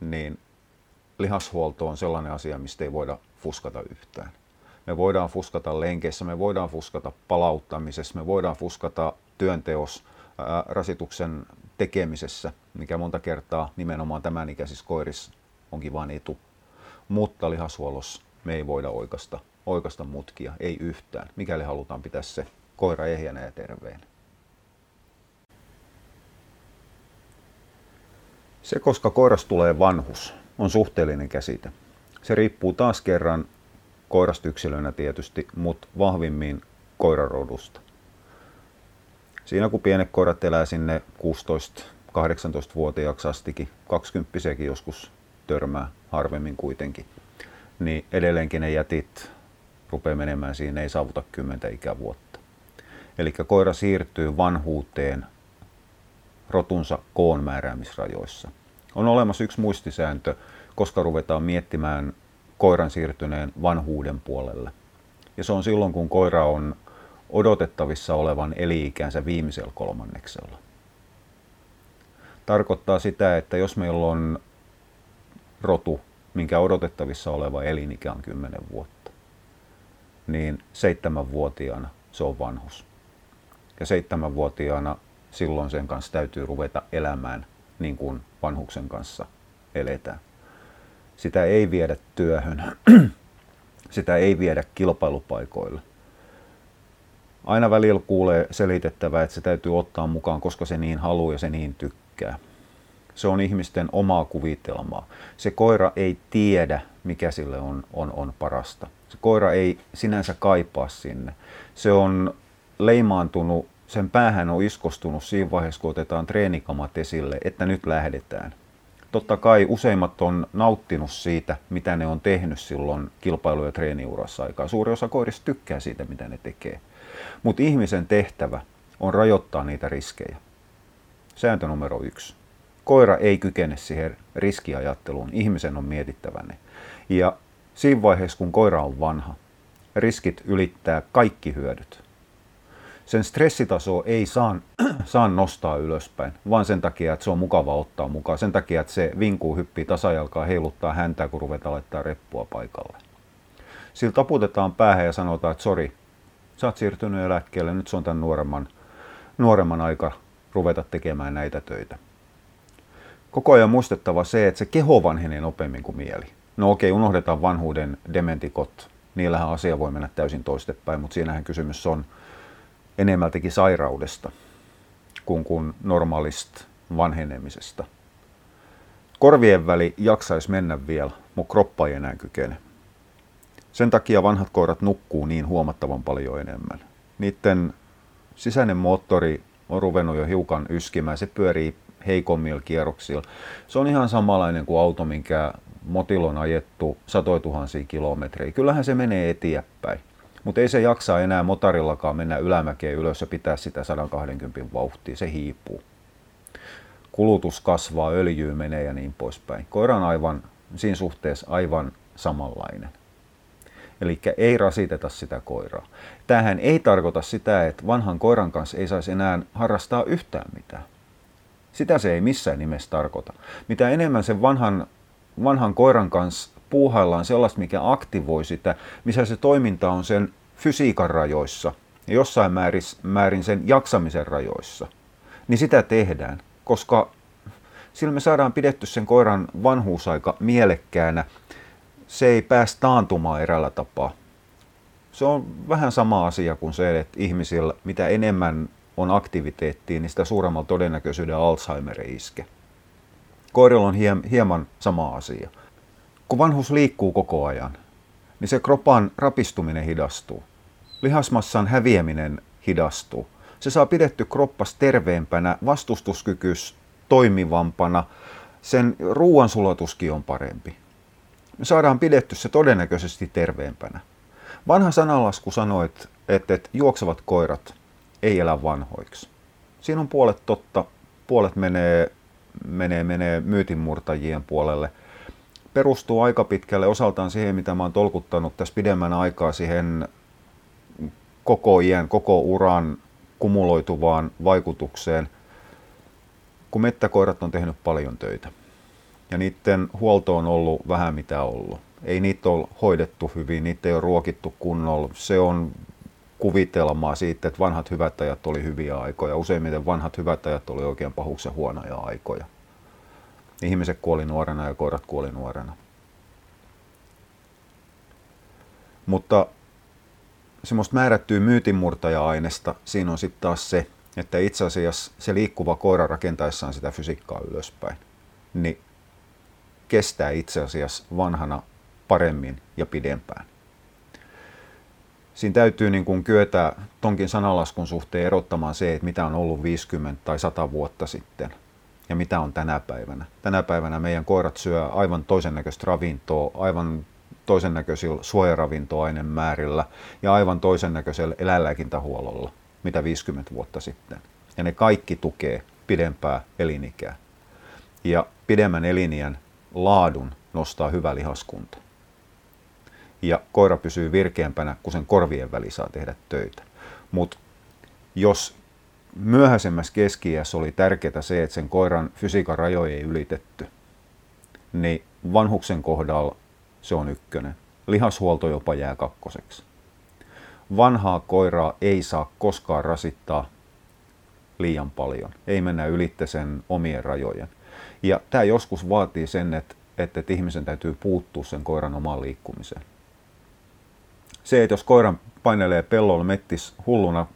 niin lihashuolto on sellainen asia, mistä ei voida fuskata yhtään. Me voidaan fuskata lenkeissä, me voidaan fuskata palauttamisessa, me voidaan fuskata työnteossa, rasituksen tekemisessä, mikä monta kertaa nimenomaan tämän ikäisissä koirissa onkin vain etu. Mutta lihashuollossa me ei voida oikasta, oikasta mutkia, ei yhtään, mikäli halutaan pitää se koira ehjänä ja terveenä. Se, koska koiras tulee vanhus, on suhteellinen käsite. Se riippuu taas kerran koirasta yksilönä tietysti, mutta vahvimmin koirarodusta. Siinä kun pienet koirat elää sinne 16-18-vuotiaaksi astikin, 20 joskus törmää harvemmin kuitenkin, niin edelleenkin ne jätit rupeaa menemään siinä, ei saavuta 10 ikävuotta. Eli koira siirtyy vanhuuteen rotunsa koon määräämisrajoissa. On olemassa yksi muistisääntö, koska ruvetaan miettimään koiran siirtyneen vanhuuden puolelle. Ja se on silloin, kun koira on odotettavissa olevan eli-ikänsä viimeisellä kolmanneksella. Tarkoittaa sitä, että jos meillä on rotu, minkä odotettavissa oleva elinikä on 10 vuotta, niin seitsemänvuotiaana se on vanhus. Ja seitsemänvuotiaana silloin sen kanssa täytyy ruveta elämään niin kuin vanhuksen kanssa eletään. Sitä ei viedä työhön, sitä ei viedä kilpailupaikoille – aina välillä kuulee selitettävää, että se täytyy ottaa mukaan, koska se niin haluaa ja se niin tykkää. Se on ihmisten omaa kuvitelmaa. Se koira ei tiedä, mikä sille on, on, on parasta. Se koira ei sinänsä kaipaa sinne. Se on leimaantunut, sen päähän on iskostunut siinä vaiheessa, kun otetaan treenikamat esille, että nyt lähdetään. Totta kai useimmat on nauttinut siitä, mitä ne on tehnyt silloin kilpailu- ja treeniurassa aikaa. Suuri osa koirista tykkää siitä, mitä ne tekee. Mutta ihmisen tehtävä on rajoittaa niitä riskejä. Sääntö numero yksi. Koira ei kykene siihen riskiajatteluun, ihmisen on mietittävä ne. Ja siinä vaiheessa, kun koira on vanha, riskit ylittää kaikki hyödyt. Sen stressitaso ei saa, saa nostaa ylöspäin, vaan sen takia, että se on mukava ottaa mukaan. Sen takia, että se vinkuu, hyppii tasajalkaa, heiluttaa häntä, kun ruvetaan laittaa reppua paikalle. Sillä taputetaan päähän ja sanotaan, että sori, sä oot siirtynyt eläkkeelle, nyt se on tämän nuoremman, nuoremman aika ruveta tekemään näitä töitä. Koko ajan muistettava se, että se keho vanhenee nopeammin kuin mieli. No okei, unohdetaan vanhuuden dementikot. Niillähän asia voi mennä täysin toistepäin, mutta siinähän kysymys on enemmältäkin sairaudesta kuin, kuin normaalista vanhenemisesta. Korvien väli jaksaisi mennä vielä, mutta kroppa ei enää kykene. Sen takia vanhat koirat nukkuu niin huomattavan paljon enemmän. Niiden sisäinen moottori on ruvennut jo hiukan yskimään. Se pyörii heikommilla kierroksilla. Se on ihan samanlainen kuin auto, minkä motilon ajettu satoja tuhansia kilometrejä. Kyllähän se menee eteenpäin. Mutta ei se jaksa enää motarillakaan mennä ylämäkeen ylös ja pitää sitä 120 vauhtia, se hiipuu. Kulutus kasvaa, öljyy menee ja niin poispäin. Koira on aivan, siinä suhteessa aivan samanlainen. Eli ei rasiteta sitä koiraa. Tähän ei tarkoita sitä, että vanhan koiran kanssa ei saisi enää harrastaa yhtään mitään. Sitä se ei missään nimessä tarkoita. Mitä enemmän sen vanhan, vanhan koiran kanssa puuhaillaan sellaista, mikä aktivoi sitä, missä se toiminta on sen fysiikan rajoissa ja jossain määrin, määrin sen jaksamisen rajoissa, niin sitä tehdään, koska sillä me saadaan pidetty sen koiran vanhuusaika mielekkäänä. Se ei päästä taantumaan erällä tapaa. Se on vähän sama asia kuin se, että ihmisillä mitä enemmän on aktiviteettia, niin sitä suuremmalla todennäköisyydellä Alzheimer iske. Koirilla on hieman sama asia. Kun vanhus liikkuu koko ajan, niin se kropan rapistuminen hidastuu. Lihasmassan häviäminen hidastuu. Se saa pidetty kroppas terveempänä, vastustuskykyys toimivampana, sen ruoansulatuskin on parempi. Me saadaan pidetty se todennäköisesti terveempänä. Vanha sanalasku sanoi, että, että, että juoksevat koirat ei elä vanhoiksi. Siinä on puolet totta, puolet menee, menee, menee myytinmurtajien puolelle. Perustuu aika pitkälle osaltaan siihen, mitä mä oon tolkuttanut tässä pidemmän aikaa siihen koko iän, koko uran kumuloituvaan vaikutukseen, kun mettäkoirat on tehnyt paljon töitä. Ja niiden huolto on ollut vähän mitä ollut. Ei niitä ole hoidettu hyvin, niitä ei ole ruokittu kunnolla. Se on kuvitelmaa siitä, että vanhat hyvät ajat oli hyviä aikoja. Useimmiten vanhat hyvät ajat oli oikein pahuksen huonoja aikoja. Ihmiset kuoli nuorena ja koirat kuoli nuorena. Mutta semmoista määrättyä myytinmurtaja-aineesta siinä on sitten taas se, että itse asiassa se liikkuva koira rakentaessaan sitä fysiikkaa ylöspäin, niin kestää itse asiassa vanhana paremmin ja pidempään siinä täytyy niin kuin kyetä tonkin sanalaskun suhteen erottamaan se, että mitä on ollut 50 tai 100 vuotta sitten ja mitä on tänä päivänä. Tänä päivänä meidän koirat syö aivan toisen näköistä ravintoa, aivan toisen näköisillä suojaravintoainemäärillä ja aivan toisen näköisellä eläinlääkintähuollolla, mitä 50 vuotta sitten. Ja ne kaikki tukee pidempää elinikää. Ja pidemmän elinien laadun nostaa hyvä lihaskunta ja koira pysyy virkeämpänä, kun sen korvien väli saa tehdä töitä. Mutta jos myöhäisemmässä keski oli tärkeää se, että sen koiran fysiikan rajoja ei ylitetty, niin vanhuksen kohdalla se on ykkönen. Lihashuolto jopa jää kakkoseksi. Vanhaa koiraa ei saa koskaan rasittaa liian paljon. Ei mennä ylitte sen omien rajojen. Ja tämä joskus vaatii sen, että, että ihmisen täytyy puuttua sen koiran omaan liikkumiseen se, että jos koiran painelee pellolla mettis hulluna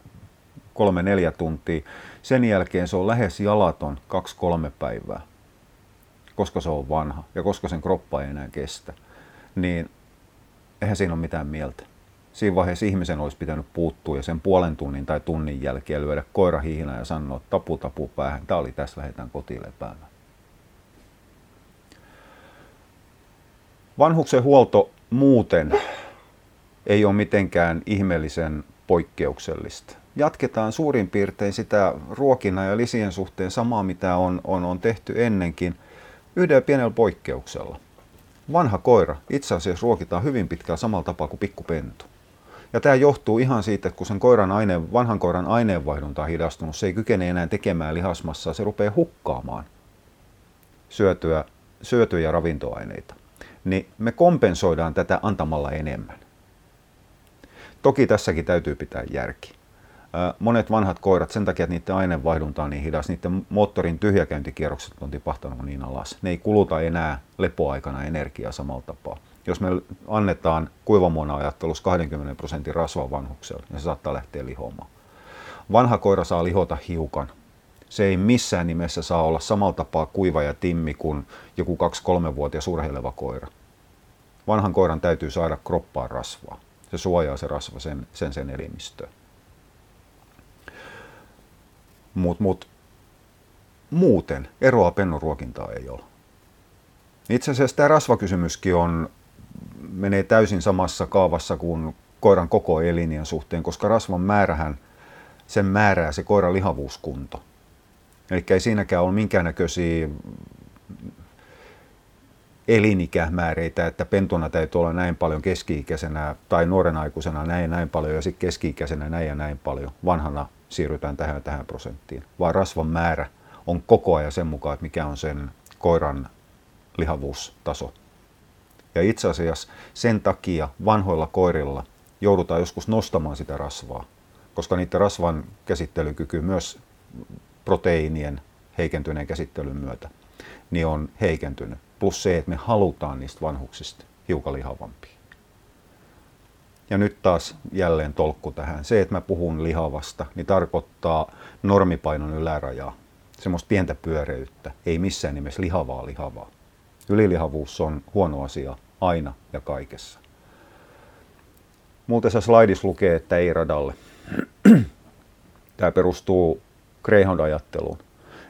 kolme-neljä tuntia, sen jälkeen se on lähes jalaton kaksi-kolme päivää, koska se on vanha ja koska sen kroppa ei enää kestä, niin eihän siinä ole mitään mieltä. Siinä vaiheessa ihmisen olisi pitänyt puuttua ja sen puolen tunnin tai tunnin jälkeen lyödä koira hihinä ja sanoa tapu tapu päähän, tämä oli tässä, lähdetään kotiin lepäämään. Vanhuksen huolto muuten ei ole mitenkään ihmeellisen poikkeuksellista. Jatketaan suurin piirtein sitä ruokinnan ja lisien suhteen samaa, mitä on, on, on tehty ennenkin, yhdellä pienellä poikkeuksella. Vanha koira itse asiassa ruokitaan hyvin pitkään samalla tapaa kuin pikkupentu. Ja tämä johtuu ihan siitä, että kun sen koiran aine, vanhan koiran aineenvaihdunta on hidastunut, se ei kykene enää tekemään lihasmassaa, se rupeaa hukkaamaan syötyä, syötyjä ravintoaineita. Niin me kompensoidaan tätä antamalla enemmän. Toki tässäkin täytyy pitää järki. Monet vanhat koirat, sen takia, että niiden aineenvaihdunta on niin hidas, niiden moottorin tyhjäkäyntikierrokset on tipahtanut niin alas. Ne ei kuluta enää lepoaikana energiaa samalla tapaa. Jos me annetaan kuivamuona ajattelussa 20 prosentin rasva vanhukselle, niin se saattaa lähteä lihomaan. Vanha koira saa lihota hiukan. Se ei missään nimessä saa olla samalla tapaa kuiva ja timmi kuin joku 2-3-vuotias urheileva koira. Vanhan koiran täytyy saada kroppaan rasvaa se suojaa se rasva sen sen, sen elimistöä. Mut, mut, muuten eroa pennuruokintaa ei ole. Itse asiassa tämä rasvakysymyskin on, menee täysin samassa kaavassa kuin koiran koko elinien suhteen, koska rasvan määrähän, sen määrää se koiran lihavuuskunto. Eli ei siinäkään ole minkäännäköisiä elinikämääreitä, että pentuna täytyy olla näin paljon keski-ikäisenä tai nuoren aikuisena näin näin paljon ja sitten keski-ikäisenä näin ja näin paljon. Vanhana siirrytään tähän ja tähän prosenttiin, vaan rasvan määrä on koko ajan sen mukaan, että mikä on sen koiran lihavuustaso. Ja itse asiassa sen takia vanhoilla koirilla joudutaan joskus nostamaan sitä rasvaa, koska niiden rasvan käsittelykyky myös proteiinien heikentyneen käsittelyn myötä niin on heikentynyt. Plus se, että me halutaan niistä vanhuksista hiukan lihavampia. Ja nyt taas jälleen tolkku tähän. Se, että mä puhun lihavasta, niin tarkoittaa normipainon ylärajaa. Semmoista pientä pyöreyttä. Ei missään nimessä lihavaa lihavaa. Ylilihavuus on huono asia aina ja kaikessa. Muuten se slaidis lukee, että ei radalle. Tämä perustuu Greyhound-ajatteluun.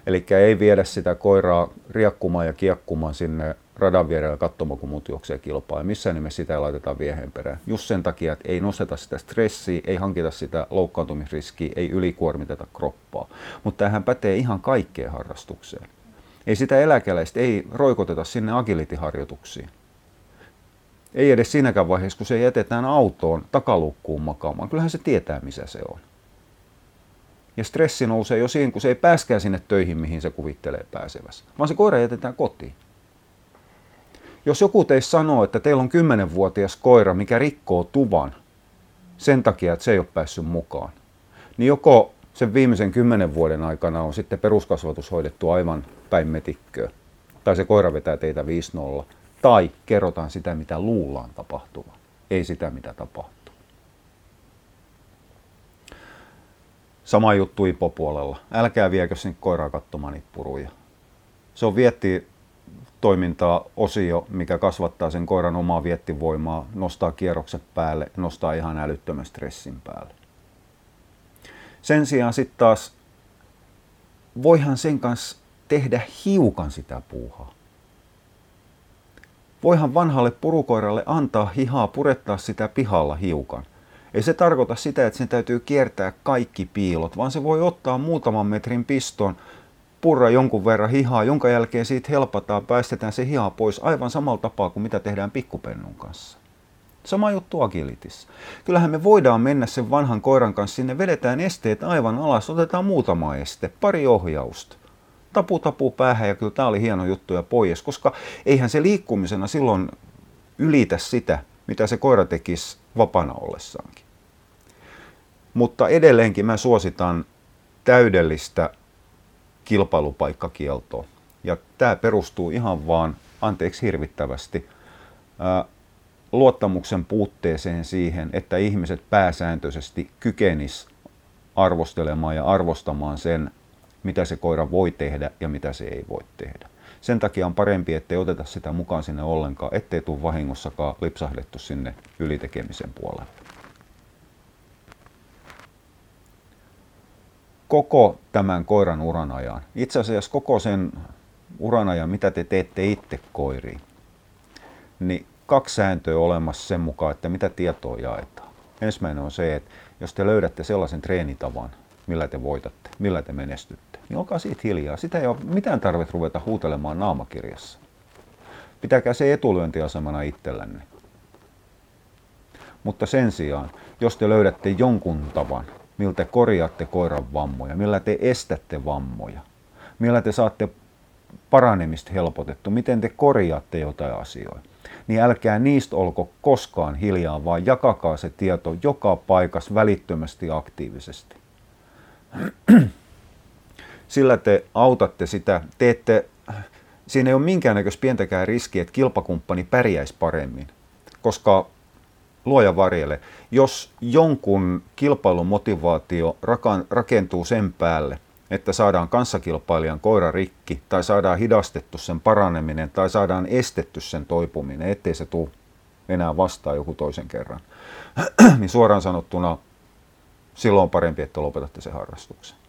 Eli ei viedä sitä koiraa riakkumaan ja kiekkumaan sinne radan vierellä katsomaan, kun muut juoksee kilpaa. Ja missään nimessä sitä ei laiteta vieheen perään. Just sen takia, että ei nosteta sitä stressiä, ei hankita sitä loukkaantumisriskiä, ei ylikuormiteta kroppaa. Mutta tämähän pätee ihan kaikkeen harrastukseen. Ei sitä eläkeläistä ei roikoteta sinne agilitiharjoituksiin. Ei edes siinäkään vaiheessa, kun se jätetään autoon takalukkuun makaamaan. Kyllähän se tietää, missä se on. Ja stressi nousee jo siihen, kun se ei pääskään sinne töihin, mihin se kuvittelee pääsevässä, vaan se koira jätetään kotiin. Jos joku teistä sanoo, että teillä on 10-vuotias koira, mikä rikkoo tuvan sen takia, että se ei ole päässyt mukaan, niin joko sen viimeisen kymmenen vuoden aikana on sitten peruskasvatus hoidettu aivan päin metikköä, tai se koira vetää teitä 5-0, tai kerrotaan sitä, mitä luullaan tapahtuvan, ei sitä, mitä tapahtuu. Sama juttu ipopuolella. Älkää viekö sinne koiraa katsomaan niitä puruja. Se on vietti toimintaa osio, mikä kasvattaa sen koiran omaa viettivoimaa, nostaa kierrokset päälle, nostaa ihan älyttömän stressin päälle. Sen sijaan sitten taas voihan sen kanssa tehdä hiukan sitä puuhaa. Voihan vanhalle purukoiralle antaa hihaa purettaa sitä pihalla hiukan. Ei se tarkoita sitä, että sen täytyy kiertää kaikki piilot, vaan se voi ottaa muutaman metrin piston, purra jonkun verran hihaa, jonka jälkeen siitä helpataan, päästetään se hiha pois aivan samalla tapaa kuin mitä tehdään pikkupennun kanssa. Sama juttu agilitissa. Kyllähän me voidaan mennä sen vanhan koiran kanssa sinne, vedetään esteet aivan alas, otetaan muutama este, pari ohjausta. Tapu tapu päähän ja kyllä tämä oli hieno juttu ja pois, koska eihän se liikkumisena silloin ylitä sitä, mitä se koira tekisi vapaana ollessaankin. Mutta edelleenkin mä suositan täydellistä kilpailupaikkakieltoa. Ja tämä perustuu ihan vaan, anteeksi hirvittävästi, luottamuksen puutteeseen siihen, että ihmiset pääsääntöisesti kykenis arvostelemaan ja arvostamaan sen, mitä se koira voi tehdä ja mitä se ei voi tehdä. Sen takia on parempi, ettei oteta sitä mukaan sinne ollenkaan, ettei tule vahingossakaan lipsahdettu sinne ylitekemisen puolelle. Koko tämän koiran uran ajan, itse asiassa koko sen uran ajan, mitä te teette itse koiriin, niin kaksi sääntöä olemassa sen mukaan, että mitä tietoa jaetaan. Ensimmäinen on se, että jos te löydätte sellaisen treenitavan, millä te voitatte, millä te menestytte, niin olkaa siitä hiljaa. Sitä ei ole mitään tarvetta ruveta huutelemaan naamakirjassa. Pitäkää se etulyöntiasemana itsellänne. Mutta sen sijaan, jos te löydätte jonkun tavan, millä te korjaatte koiran vammoja, millä te estätte vammoja, millä te saatte paranemista helpotettu, miten te korjaatte jotain asioita, niin älkää niistä olko koskaan hiljaa, vaan jakakaa se tieto joka paikassa välittömästi aktiivisesti. Sillä te autatte sitä, teette, siinä ei ole minkäännäköistä pientäkään riskiä, että kilpakumppani pärjäisi paremmin, koska luoja varjele, jos jonkun kilpailumotivaatio rakentuu sen päälle, että saadaan kanssakilpailijan koira rikki, tai saadaan hidastettu sen paraneminen, tai saadaan estetty sen toipuminen, ettei se tule enää vastaan joku toisen kerran, niin suoraan sanottuna silloin on parempi, että lopetatte sen harrastuksen.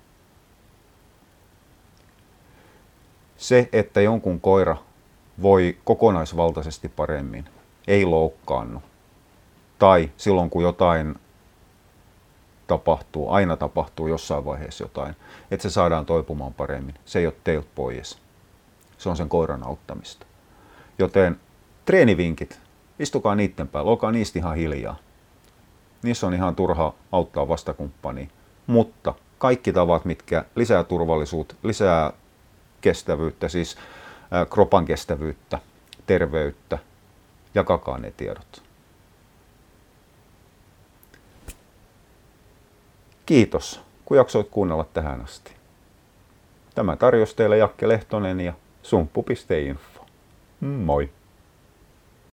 Se, että jonkun koira voi kokonaisvaltaisesti paremmin, ei loukkaannu, Tai silloin kun jotain tapahtuu, aina tapahtuu jossain vaiheessa jotain, että se saadaan toipumaan paremmin. Se ei ole teiltä pois. Se on sen koiran auttamista. Joten treenivinkit, istukaa niiden päällä, olkaa niistä ihan hiljaa. Niissä on ihan turha auttaa vastakumppania, mutta kaikki tavat, mitkä lisää turvallisuutta, lisää kestävyyttä, siis kropan kestävyyttä, terveyttä, jakakaa ne tiedot. Kiitos, kun jaksoit kuunnella tähän asti. Tämä tarjosi teille Jakke Lehtonen ja sumppu.info. Moi!